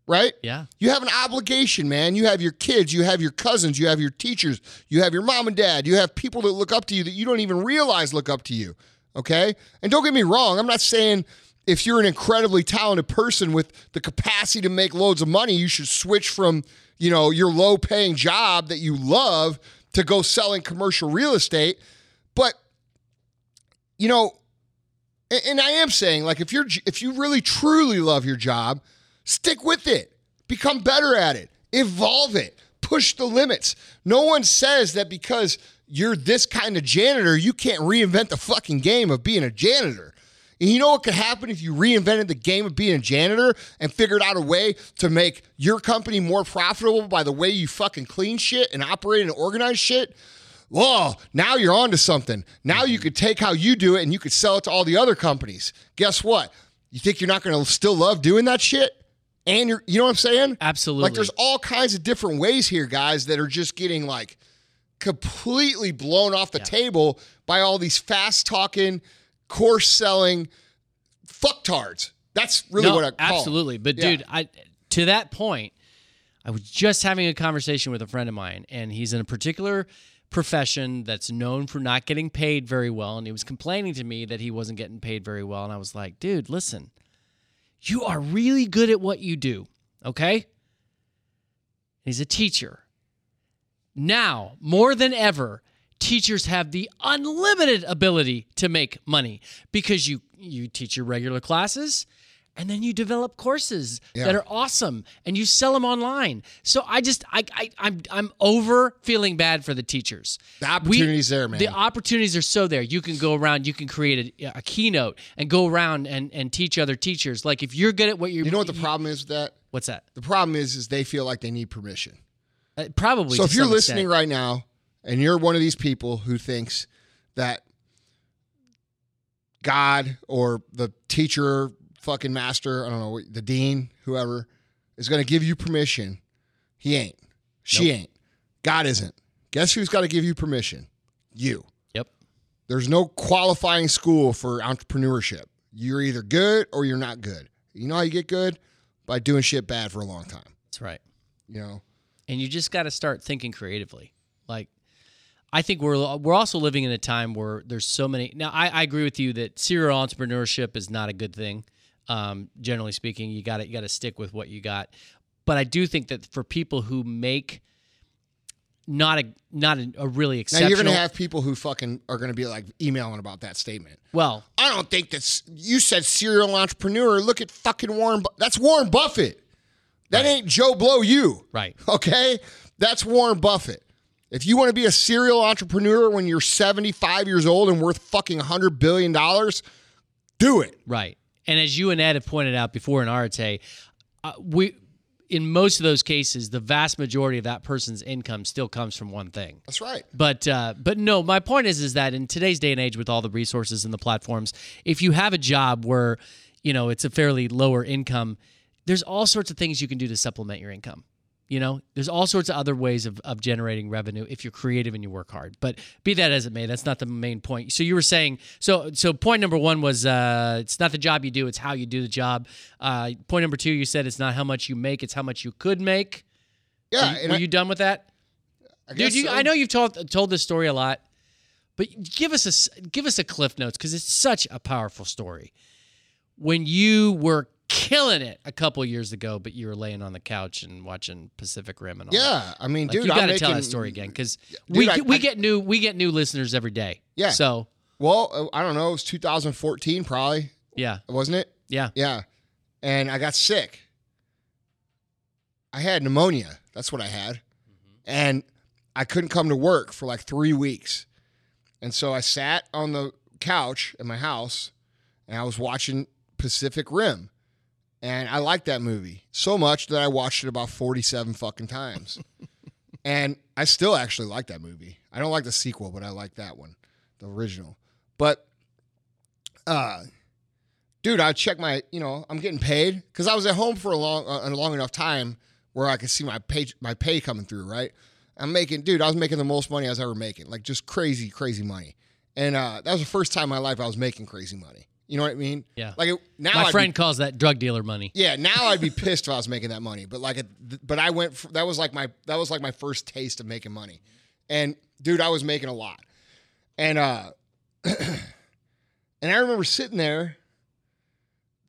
right? yeah, You have an obligation, man. You have your kids, you have your cousins, you have your teachers, you have your mom and dad, you have people that look up to you that you don't even realize look up to you. Okay? And don't get me wrong, I'm not saying if you're an incredibly talented person with the capacity to make loads of money, you should switch from, you know, your low paying job that you love to go selling commercial real estate. But you know, and, and I am saying like if you're if you really truly love your job, stick with it. Become better at it. Evolve it. Push the limits. No one says that because you're this kind of janitor, you can't reinvent the fucking game of being a janitor. And you know what could happen if you reinvented the game of being a janitor and figured out a way to make your company more profitable by the way you fucking clean shit and operate and organize shit? Whoa, now you're onto something. Now you could take how you do it and you could sell it to all the other companies. Guess what? You think you're not going to still love doing that shit? And you're, you know what I'm saying? absolutely. Like there's all kinds of different ways here, guys, that are just getting like completely blown off the table by all these fast talking, course selling fucktards. That's really no, what I call absolutely. But Yeah. dude, I to that point, I was just having a conversation with a friend of mine, and he's in a particular profession that's known for not getting paid very well, and he was complaining to me that he wasn't getting paid very well, and I was like, dude, listen, you are really good at what you do, okay? He's a teacher. Now, more than ever, teachers have the unlimited ability to make money because you you teach your regular classes and then you develop courses that are awesome and you sell them online. So I just I, I I'm I'm over feeling bad for the teachers. The opportunity's there, man. The opportunities are so there. You can go around, you can create a, a keynote and go around and and teach other teachers. Like if you're good at what you're You know what the problem is with that? What's that? The problem is, is they feel like they need permission. Uh, probably So if you're listening extent. right now and you're one of these people who thinks that God or the teacher, fucking master, I don't know, the dean, whoever, is going to give you permission, he ain't. She ain't. God isn't. Guess who's got to give you permission? You. Yep. There's no qualifying school for entrepreneurship. You're either good or you're not good. You know how you get good? By doing shit bad for a long time. That's right. You know? and you just got to start thinking creatively. Like, I think we're we're also living in a time where there's so many. Now, I, I agree with you that serial entrepreneurship is not a good thing. Um, generally speaking, you got to you got to stick with what you got. But I do think that for people who make not a not a, a really Now exceptional. you're going to have people who fucking are going to be like emailing about that statement. well, I don't think that's you said serial entrepreneur. Look at fucking Warren. Bu- that's Warren Buffett. That ain't Joe Blow. You right. okay? That's Warren Buffett. If you want to be a serial entrepreneur when you're 75 years old and worth fucking 100 billion dollars, do it. Right. And as you and Ed have pointed out before in Arete, uh, we in most of those cases, the vast majority of that person's income still comes from one thing. That's right. But uh, but no, my point is is that in today's day and age, with all the resources and the platforms, if you have a job where you know it's a fairly lower income, there's all sorts of things you can do to supplement your income. You know, there's all sorts of other ways of, of generating revenue if you're creative and you work hard. But be that as it may, that's not the main point. So you were saying, so so point number one was uh, it's not the job you do, it's how you do the job. Uh, point number two, you said it's not how much you make, it's how much you could make. Yeah, Were you- were I- you done with that? I Dude, you, so. I know you've told told this story a lot, but give us a give us a cliff notes because it's such a powerful story. When you were killing it a couple years ago, but you were laying on the couch and watching Pacific Rim and all that. Yeah, I mean, Like, dude, you got to tell that story again because we I- we I- get new we get new listeners every day. Yeah. So Well, uh, I don't know. It was 2014, probably, yeah, wasn't it? yeah, Yeah. And I got sick. I had pneumonia. That's what I had. And I couldn't come to work for like three weeks. And so I sat on the couch in my house and I was watching Pacific Rim. And I liked that movie so much that I watched it about 47 fucking times. and I still actually like that movie. I don't like the sequel, but I like that one, the original. But uh dude, I check my, you know, I'm getting paid because I was at home for a long, uh, a long enough time where I could see my pay, my pay coming through. Right, I'm making, dude, I was making the most money I was ever making, like just crazy, crazy money. And uh, that was the first time in my life I was making crazy money. You know what I mean? Yeah. Like it, now, my I'd be- friend calls that drug dealer money. yeah, now I'd be pissed if I was making that money. But like, it, but I went. For, that was like my that was like my first taste of making money. And dude, I was making a lot. And uh, and I remember sitting there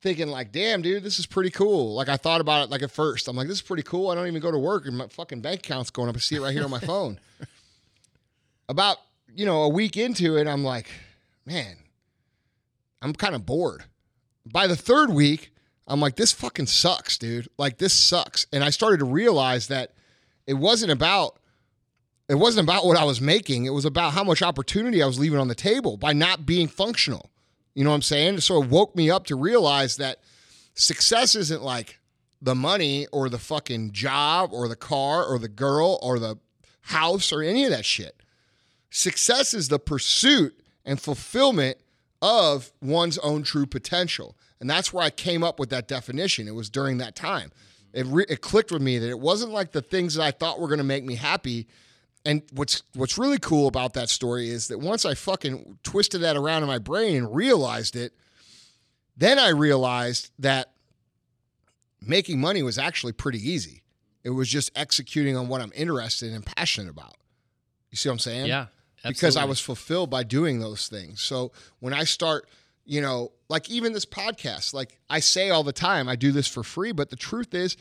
thinking like, damn, dude, this is pretty cool. Like I thought about it like at first. I'm like, this is pretty cool. I don't even go to work and my fucking bank account's going up. I see it right here on my phone. About you know a week into it, I'm like, man, I'm kind of bored. By the third week, I'm like, this fucking sucks, dude. Like this sucks. And I started to realize that it wasn't about it wasn't about what I was making. It was about how much opportunity I was leaving on the table by not being functional. You know what I'm saying? So it woke me up to realize that success isn't like the money or the fucking job or the car or the girl or the house or any of that shit. Success is the pursuit and fulfillment of one's own true potential. And that's where I came up with that definition. It was during that time. It, re- it clicked with me that it wasn't like the things that I thought were going to make me happy and what's what's really cool about that story is that once I fucking twisted that around in my brain and realized it, then I realized that making money was actually pretty easy. It was just executing on what I'm interested and passionate about. You see what I'm saying? Yeah. Because I was fulfilled by doing those things. So when I start, you know, like even this podcast, like I say all the time, I do this for free, but the truth is,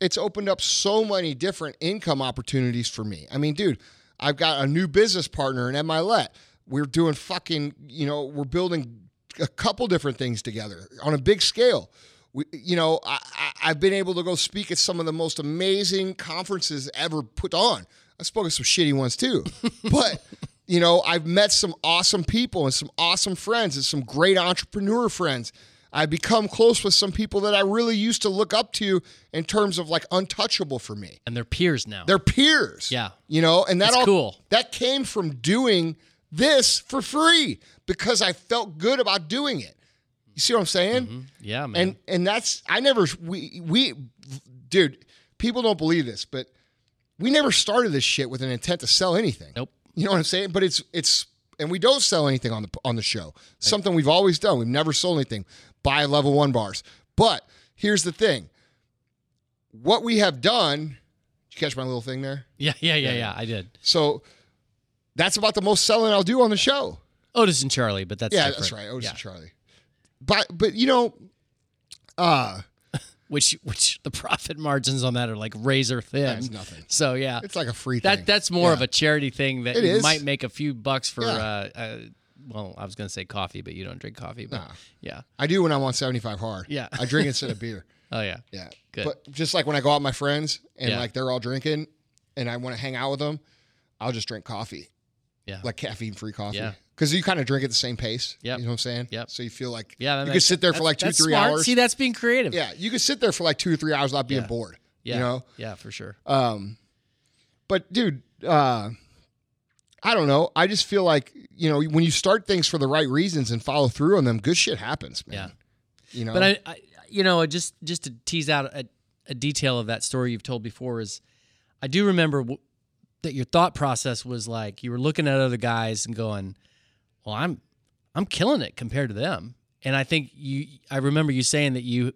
it's opened up so many different income opportunities for me. I mean, dude, I've got a new business partner in Ed Mylett. We're doing fucking, you know, we're building a couple different things together on a big scale. We, you know, I, I, I've been able to go speak at some of the most amazing conferences ever put on. I've spoken some shitty ones too, but you know, I've met some awesome people and some awesome friends and some great entrepreneur friends. I've become close with some people that I really used to look up to in terms of like untouchable for me. and they're peers now. They're peers. Yeah. You know, and that That's all cool. that came from doing this for free because I felt good about doing it. You see what I'm saying? Mm-hmm. yeah, man. And and that's I never we we dude, people don't believe this, but we never started this shit with an intent to sell anything. nope. You know what I'm saying? But it's it's and we don't sell anything on the on the show. Something we've always done. We've never sold anything. Buy level one bars. But here's the thing. What we have done, did you catch my little thing there? Yeah, yeah, yeah, yeah. I did. So that's about the most selling I'll do on the show. Otis and Charlie, but that's yeah, different. that's right. Otis yeah. and Charlie. But but you know, uh Which which the profit margins on that are like razor thin. That's nothing. So yeah, it's like a free thing. that that's more of a charity thing that It you is. might make a few bucks for. Yeah. Uh, uh, well, I was gonna say coffee, but you don't drink coffee. But Nah. yeah. I do when I'm on 75 hard. Yeah. I drink instead of beer. Oh yeah. Yeah. Good. But just like when I go out with my friends and Yeah. like they're all drinking and I want to hang out with them, I'll just drink coffee. Yeah. Like caffeine free coffee. Yeah. Because you kind of drink at the same pace. Yeah, You know what I'm saying? Yeah, So you feel like Yeah. you could sit there for like two, three smart. hours. See, that's being creative. yeah. You could sit there for like two or three hours without being Yeah. bored. Yeah. You know? Yeah, for sure. Um, but dude, uh, I don't know. I just feel like you know when you start things for the right reasons and follow through on them, good shit happens, man. Yeah. You know. But I, I you know, just just to tease out a, a detail of that story you've told before is, I do remember w- that your thought process was like you were looking at other guys and going, "Well, I'm I'm killing it compared to them." And I think you, I remember you saying that you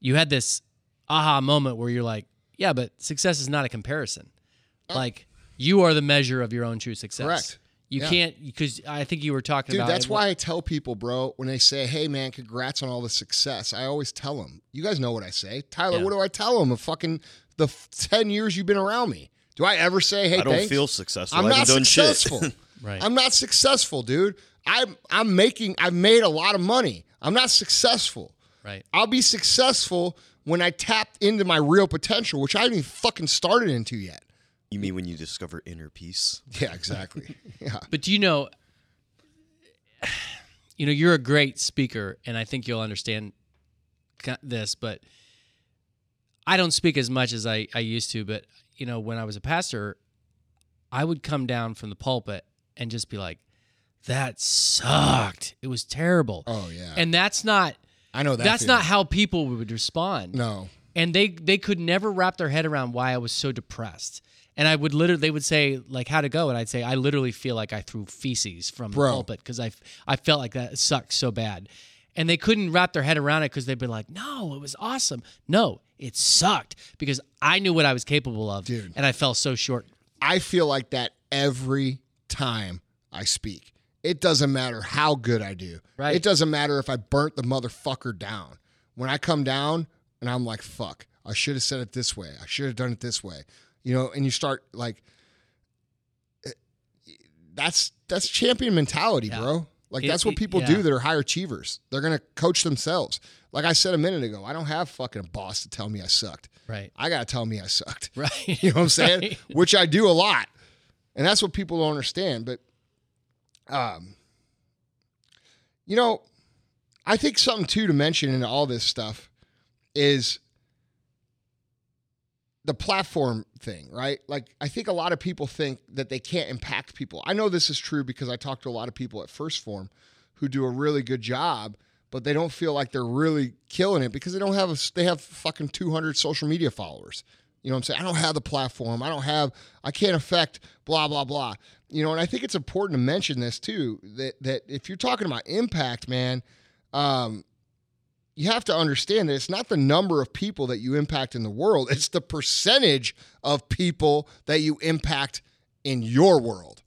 you had this aha moment where you're like, "Yeah, but success is not a comparison. Like you are the measure of your own true success." Correct. You Yeah. can't because I think you were talking Dude, about Dude, that's it- why I tell people, bro, when they say, "Hey, man, congrats on all the success," I always tell them. You guys know what I say, Tyler. Yeah. What do I tell them? Of fucking the f- ten years you've been around me. Do I ever say, "Hey, I don't thanks? feel successful. I'm I not haven't done shit. successful. Right. I'm not successful, dude. I'm I'm making. I've made a lot of money. I'm not successful. right. I'll be successful when I tapped into my real potential, which I haven't even fucking started into yet. You mean when you discover inner peace? Yeah, exactly. yeah. But do you know, you know, you're a great speaker, and I think you'll understand this. But I don't speak as much as I, I used to. But you know, when I was a pastor, I would come down from the pulpit and just be like, "That sucked. It was terrible." Oh yeah. And that's not I know that. that's feeling. not how people would respond No. and they they could never wrap their head around why I was so depressed. And I would literally, they would say like, how to go?" And I'd say, "I literally feel like I threw feces from Bro. the pulpit because I I felt like that sucked so bad." And they couldn't wrap their head around it because they'd be like, "No, it was awesome." No, it sucked because I knew what I was capable of, Dude. and I fell so short. I feel like that every time I speak. It doesn't matter how good I do. Right. It doesn't matter if I burnt the motherfucker down. When I come down and I'm like, fuck, I should have said it this way. I should have done it this way. You know, and you start like eh, that's that's champion mentality, Yeah. bro. Like It- that's what it- people yeah. do that are high achievers. They're gonna coach themselves. Like I said a minute ago, I don't have fucking a boss to tell me I sucked. Right, I gotta tell me I sucked. right. You know what I'm saying? Right. Which I do a lot. And that's what people don't understand. But um you know, I think something too to mention in all this stuff is the platform thing, right? Like I think a lot of people think that they can't impact people. I know this is true because I talk to a lot of people at First Form who do a really good job, but they don't feel like they're really killing it because they don't have a, they have fucking 200 social media followers. You know what I'm saying? I don't have the platform. I don't have, I can't affect blah, blah, blah. You know, and I think it's important to mention this too that, that if you're talking about impact, man, um, you have to understand that it's not the number of people that you impact in the world, it's the percentage of people that you impact in your world.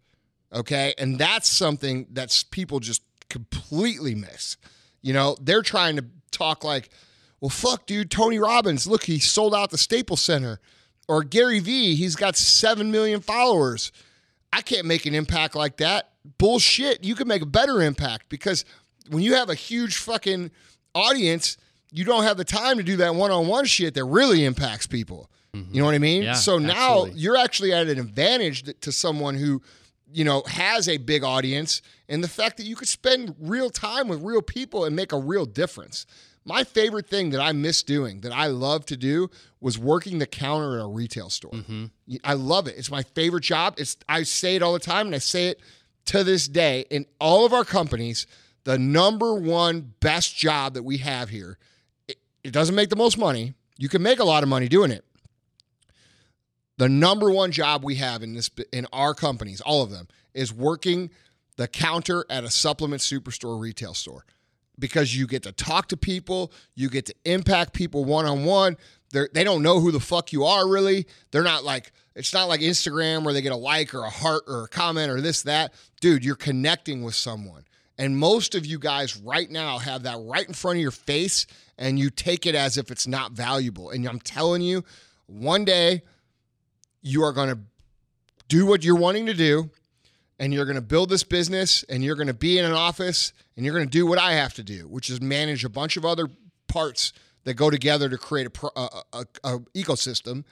Okay. And that's something that's people just completely miss. You know, they're trying to talk like, well, fuck, dude, Tony Robbins, look, he sold out the Staples Center. Or Gary Vee, he's got 7 million followers. I can't make an impact like that. Bullshit. You can make a better impact because when you have a huge fucking audience, you don't have the time to do that one on one shit that really impacts people. You know what I mean? Yeah, so now absolutely. you're actually at an advantage to someone who, you know, has a big audience and the fact that you could spend real time with real people and make a real difference. My favorite thing that I miss doing, that I love to do, was working the counter at a retail store. Mm-hmm. I love it. It's my favorite job. It's I say it all the time, and I say it to this day in all of our companies. The number one best job that we have here. It, it doesn't make the most money. You can make a lot of money doing it. The number one job we have in this in our companies, all of them, is working the counter at a supplement superstore retail store because you get to talk to people, you get to impact people one on one. They don't know who the fuck you are really. They're not like it's not like Instagram where they get a like or a heart or a comment or this that. Dude, you're connecting with someone. And most of you guys right now have that right in front of your face and you take it as if it's not valuable. And I'm telling you, one day you are going to do what you're wanting to do and you're going to build this business and you're going to be in an office and you're going to do what I have to do, which is manage a bunch of other parts that go together to create a, a, a, a ecosystem.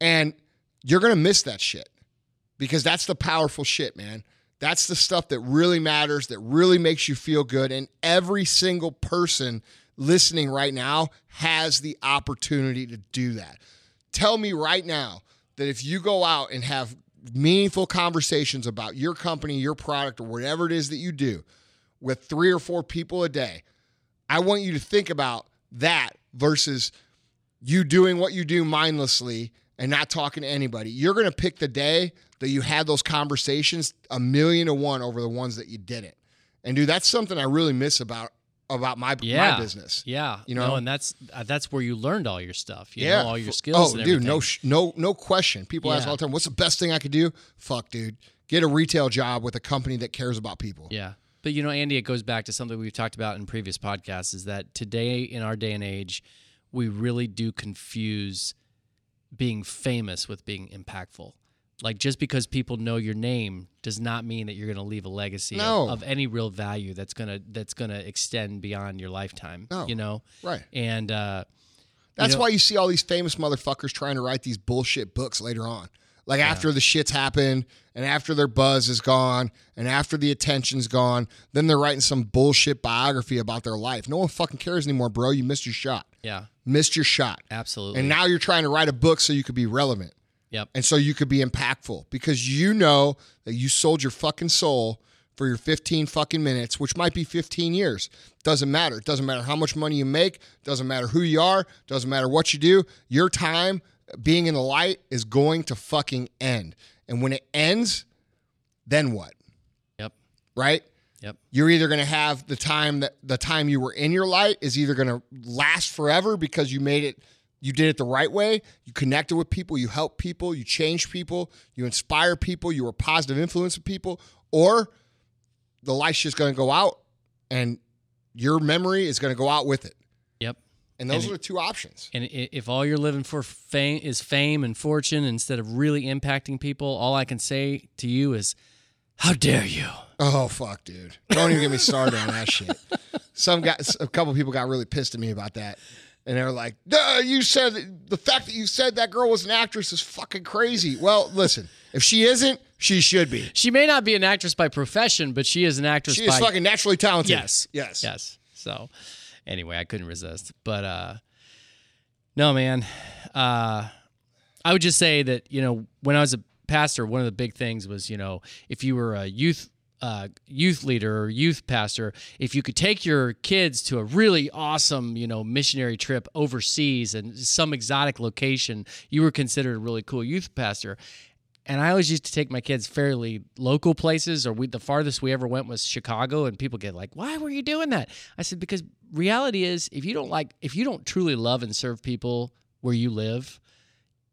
And you're going to miss that shit because that's the powerful shit, man. That's the stuff that really matters, that really makes you feel good. And every single person listening right now has the opportunity to do that. Tell me right now that if you go out and have meaningful conversations about your company, your product, or whatever it is that you do with three or four people a day, I want you to think about that versus you doing what you do mindlessly and not talking to anybody. You're going to pick the day that you had those conversations a million to one over the ones that you didn't. And dude, that's something I really miss about about my Yeah. my business. Yeah, You know? no, and that's uh, that's where you learned all your stuff. You yeah, know, all your skills. Oh, dude, no, sh- no, no question. People ask all the time, "What's the best thing I could do?" Fuck, dude, get a retail job with a company that cares about people. Yeah. But you know, Andy, it goes back to something we've talked about in previous podcasts is that today in our day and age, we really do confuse being famous with being impactful. Like just because people know your name does not mean that you're going to leave a legacy of- No. of, any real value that's going to that's going to extend beyond your lifetime, No. you know? Right. And uh That's know- why you see all these famous motherfuckers trying to write these bullshit books later on. Like after the shit's happened and after their buzz is gone and after the attention's gone, then they're writing some bullshit biography about their life. No one fucking cares anymore, bro. You missed your shot. yeah, Missed your shot. absolutely. And now you're trying to write a book so you could be relevant. Yep. And so you could be impactful because you know that you sold your fucking soul for your 15 fucking minutes, which might be 15 years. Doesn't matter. It doesn't matter how much money you make, doesn't matter who you are, doesn't matter what you do. Your time being in the light is going to fucking end. And when it ends, then what? Yep. Right? Yep. You're either going to have the time that the time you were in your light is either going to last forever because you made it you did it the right way, you connected with people, you helped people, you changed people, you inspire people, you were a positive influence of people, or the light's just going to go out and your memory is going to go out with it. Yep. And those And are the two options. And if all you're living for fame is fame and fortune instead of really impacting people, all I can say to you is, how dare you? Oh fuck, dude! Don't even get me started on that shit. Some guys, a couple people got really pissed at me about that, and they're like, Duh, "You said the fact that you said that girl was an actress is fucking crazy." Well, listen, if she isn't, she should be. She may not be an actress by profession, but she is an actress She by is fucking naturally talented. Yes. yes, Yes. So anyway, I couldn't resist. But uh no man. Uh I would just say that, you know, when I was a pastor, one of the big things was, you know, if you were a youth uh, youth leader or youth pastor, if you could take your kids to a really awesome, you know, missionary trip overseas and some exotic location, you were considered a really cool youth pastor. And I always used to take my kids fairly local places, or we, the farthest we ever went was Chicago, and people get like, "Why were you doing that?" I said, "Because reality is, if you don't like, if you don't truly love and serve people where you live,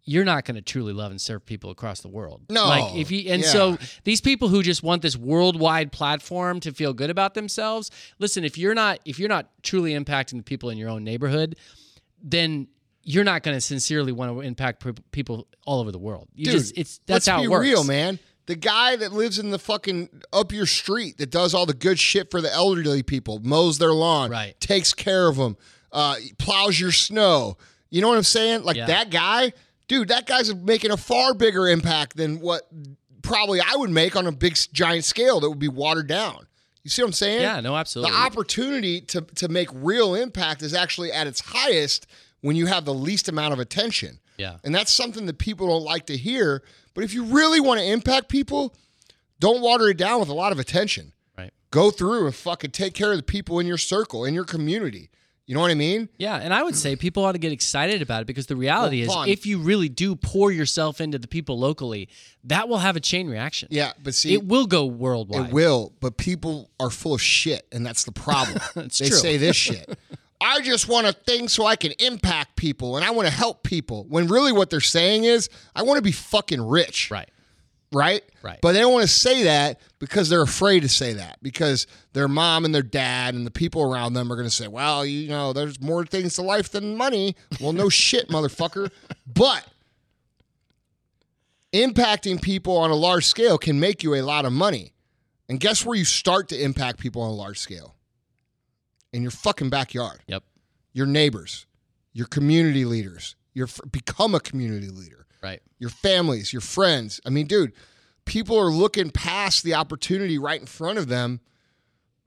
you're not going to truly love and serve people across the world. No, like if you and yeah. so these people who just want this worldwide platform to feel good about themselves. Listen, if you're not if you're not truly impacting the people in your own neighborhood, then you're not going to sincerely want to impact people all over the world. You Dude, just it's that's let's how be it works. real, man. The guy that lives in the fucking up your street that does all the good shit for the elderly people, mows their lawn, Right. takes care of them, uh, plows your snow. You know what I'm saying? Like Yeah. that guy, dude. That guy's making a far bigger impact than what probably I would make on a big giant scale that would be watered down. You see what I'm saying? Yeah, no, absolutely. The opportunity to to make real impact is actually at its highest when you have the least amount of attention. Yeah. And that's something that people don't like to hear. But if you really want to impact people, don't water it down with a lot of attention. Right. Go through and fucking take care of the people in your circle, in your community. You know what I mean? Yeah, and I would say people ought to get excited about it because the reality Well, is, if you really do pour yourself into the people locally, that will have a chain reaction. Yeah, but see, it will go worldwide. It will, but people are full of shit, and that's the problem. It's they true. say this shit. I just want a thing so I can impact people and I want to help people. When really what they're saying is, I want to be fucking rich. Right. Right? Right. But they don't want to say that because they're afraid to say that because their mom and their dad and the people around them are going to say, well, you know, there's more things to life than money. Well, no shit, motherfucker. But impacting people on a large scale can make you a lot of money. And guess where you start to impact people on a large scale? In your fucking backyard. Yep. Your neighbors, your community leaders. Your become a community leader. Right. Your families, your friends. I mean, dude, people are looking past the opportunity right in front of them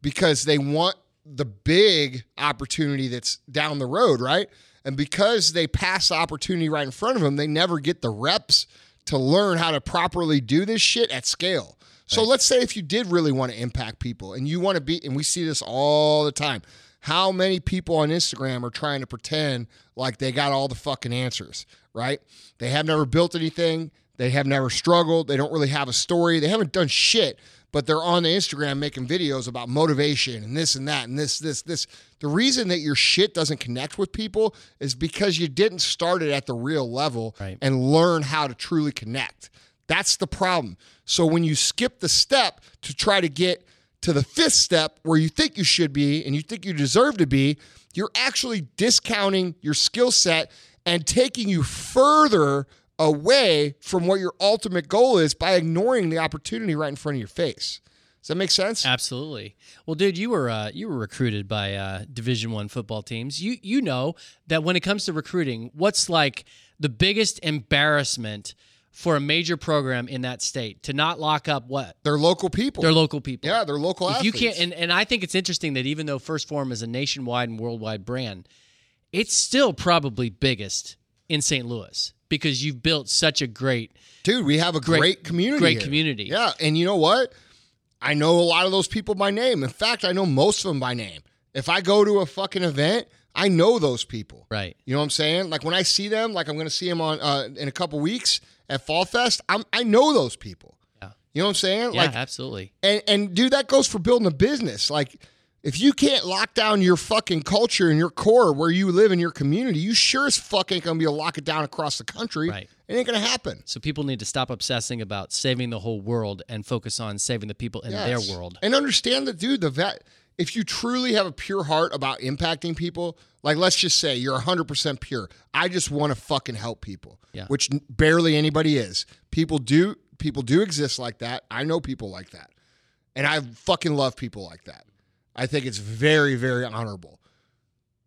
because they want the big opportunity that's down the road, right? And because they pass the opportunity right in front of them, they never get the reps to learn how to properly do this shit at scale. So let's say if you did really want to impact people and you want to be, and we see this all the time, how many people on Instagram are trying to pretend like they got all the fucking answers, right? They have never built anything, they have never struggled, they don't really have a story, they haven't done shit, but they're on the Instagram making videos about motivation and this and that and this, this, this. The reason that your shit doesn't connect with people is because you didn't start it at the real level Right. and learn how to truly connect. That's the problem. So when you skip the step to try to get to the fifth step where you think you should be and you think you deserve to be, you're actually discounting your skill set and taking you further away from what your ultimate goal is by ignoring the opportunity right in front of your face. Does that make sense? Absolutely. Well, dude, you were uh, you were recruited by uh, Division One football teams. You you know that when it comes to recruiting, what's like the biggest embarrassment for a major program in that state to not lock up what They're local people. their local people. yeah, they're local if athletes. you can't and, and i think it's interesting that even though first form is a nationwide and worldwide brand it's still probably biggest in st louis because you've built such a great Dude, we have a great, Great- community. great here. community. Yeah, and you know what? I know a lot of those people by name. In fact, I know most of them by name. If I go to a fucking event, I know those people. right You know what I'm saying? Like when I see them, like I'm going to see them on uh, in a couple weeks at Fall Fest. I'm I know those people. Yeah. You know what I'm saying? yeah Like absolutely and and dude, that goes for building a business. Like if you can't lock down your fucking culture and your core where you live in your community, you sure as fuck ain't gonna be able to lock it down across the country. Right. It ain't gonna happen. so people need to stop obsessing about saving the whole world and focus on saving the people in Yes. their world And understand that, dude, the vet, if you truly have a pure heart about impacting people, like let's just say you're 100% pure. I just want to fucking help people, Yeah. which barely anybody is. People do, people do exist like that. I know people like that. And I fucking love people like that. I think it's very, very honorable.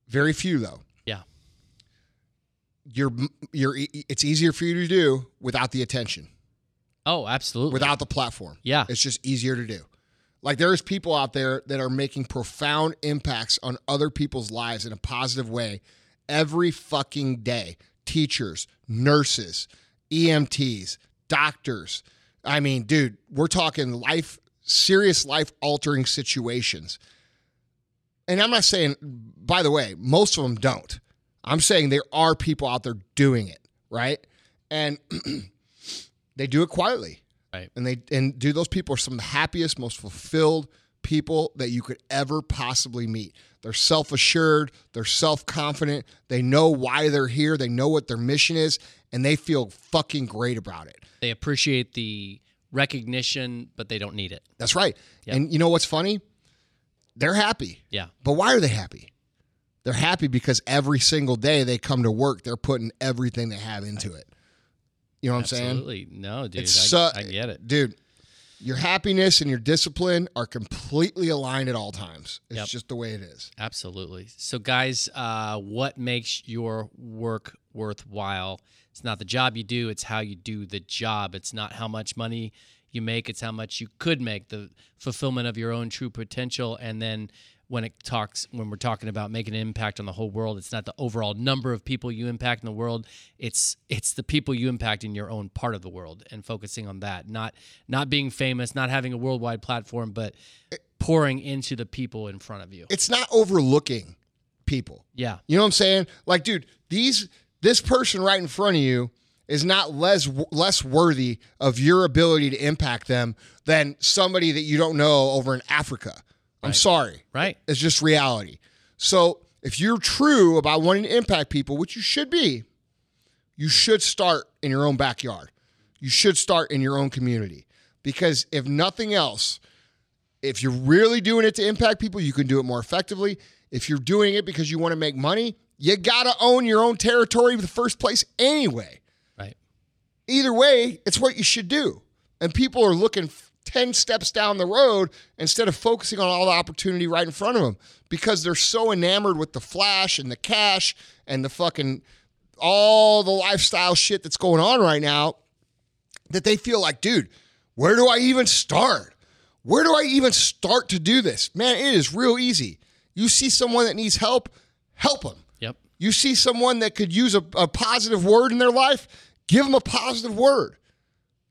Very few, though. yeah You're, you're, it's easier for you to do without the attention, oh absolutely without the platform. yeah It's just easier to do. Like there's people out there that are making profound impacts on other people's lives in a positive way every fucking day. Teachers, nurses, EMTs, doctors. I mean, dude, we're talking life serious life altering situations. And I'm not saying, by the way, most of them don't. I'm saying there are people out there doing it, right? And they do it quietly. Right. And they and do those people are some of the happiest, most fulfilled people that you could ever possibly meet. They're self-assured, they're self-confident, they know why they're here, they know what their mission is, and they feel fucking great about it. They appreciate the recognition, but they don't need it. That's right. Yep. And you know what's funny? They're happy. Yeah. But why are they happy? They're happy because every single day they come to work, they're putting everything they have into it. You know what I'm saying? Absolutely. No, dude. It's I, so- I get it. Dude, your happiness and your discipline are completely aligned at all times. It's Yep. just the way it is. Absolutely. So, guys, uh, what makes your work worthwhile? It's not the job you do, it's how you do the job. It's not how much money you make, it's how much you could make, the fulfillment of your own true potential. And then when it talks, when we're talking about making an impact on the whole world, it's not the overall number of people you impact in the world. It's it's the people you impact in your own part of the world and focusing on that. Not not being famous, not having a worldwide platform, but pouring into the people in front of you. It's not overlooking people. Yeah. You know what I'm saying? Like, dude, these this person right in front of you is not less less worthy of your ability to impact them than somebody that you don't know over in Africa. I'm sorry. Right. It's just reality. So if you're true about wanting to impact people, which you should be, you should start in your own backyard. You should start in your own community. Because if nothing else, if you're really doing it to impact people, you can do it more effectively. If you're doing it because you want to make money, you got to own your own territory in the first place anyway. Right. Either way, it's what you should do. And people are looking 10 steps down the road instead of focusing on all the opportunity right in front of them because they're so enamored with the flash and the cash and the fucking all the lifestyle shit that's going on right now that they feel like, dude, where do I even start? Where do I even start to do this? Man, it is real easy. You see someone that needs help, help them. Yep. You see someone that could use a, a positive word in their life, give them a positive word.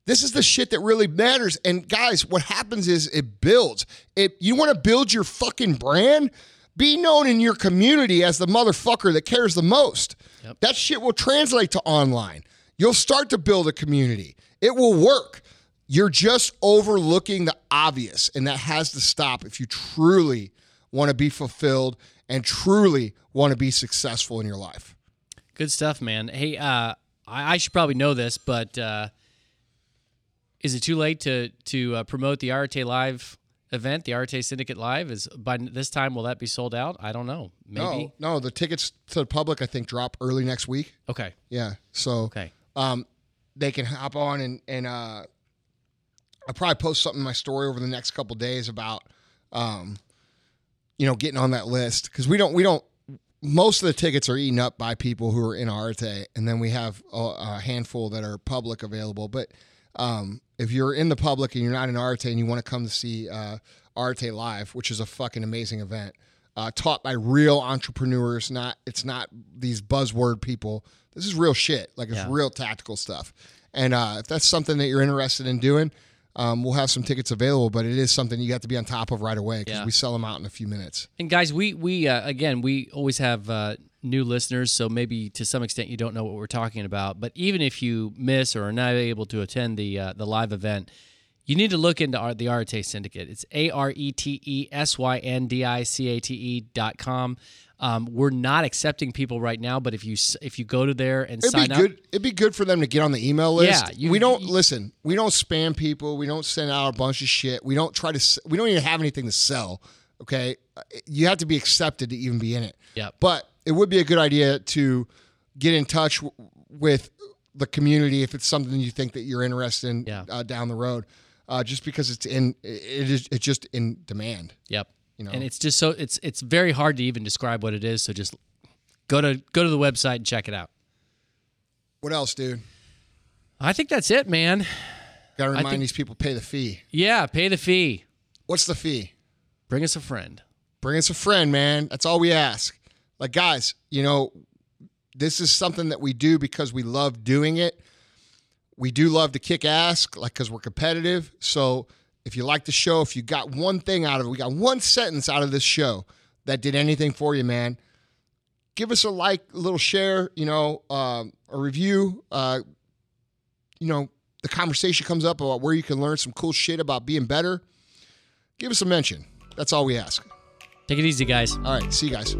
This is the shit that really matters. And guys, what happens is it builds. If you want to build your fucking brand, be known in your community as the motherfucker that cares the most. Yep. That shit will translate to online. You'll start to build a community. It will work. You're just overlooking the obvious, and that has to stop if you truly want to be fulfilled and truly want to be successful in your life. Good stuff, man. Hey, uh, I, I should probably know this, but uh, is it too late to to uh, promote the Arete Live event, the Arete Syndicate Live? Is by this time will that be sold out? I don't know. Maybe. No, no, the tickets to the public I think drop early next week. Okay. Yeah, so Okay. um, they can hop on and and uh, I'll probably post something in my story over the next couple days about um, you know, getting on that list because we don't we don't most of the tickets are eaten up by people who are in Arete, and then we have a, a handful that are public available. But um, if you're in the public and you're not in Arete and you want to come to see uh, Arete live, which is a fucking amazing event, uh, taught by real entrepreneurs, not it's not these buzzword people. This is real shit. Like it's Yeah. real tactical stuff. And uh, if that's something that you're interested in doing, um, we'll have some tickets available. But it is something you have to be on top of right away because Yeah. we sell them out in a few minutes. And guys, we we uh, again we always have uh, new listeners, so maybe to some extent you don't know what we're talking about. But even if you miss or are not able to attend the uh, the live event, you need to look into our, the Arete Syndicate. It's A R E T E S Y N D I C A T E dot com. Um, we're not accepting people right now, but if you if you go to there and It'd sign be up, good. It'd be good for them to get on the email list. Yeah, you- we don't you- listen. We don't spam people. We don't send out a bunch of shit. We don't try to. We don't even have anything to sell. Okay, Uh, you have to be accepted to even be in it. Yeah, But it would be a good idea to get in touch w- with the community if it's something you think that you're interested in Yeah. uh, down the road. Uh, just because it's in, it is it's just in demand. Yep. You know. And it's just so it's it's very hard to even describe what it is. So just go to go to the website and check it out. What else, dude? I think that's it, man. Got to remind think- these people pay the fee. Yeah, pay the fee. What's the fee? Bring us a friend. bring us a friend, man. That's all we ask. Like, guys, you know, this is something that we do because we love doing it. We do love to kick ass, like, because we're competitive. So If you like the show, if you got one thing out of it, we got one sentence out of this show that did anything for you, man. Give us a like, a little share, you know, um, a review. Uh, you know, the conversation comes up about where you can learn some cool shit about being better. Give us a mention. That's all we ask. Take it easy, guys. All right, see you guys.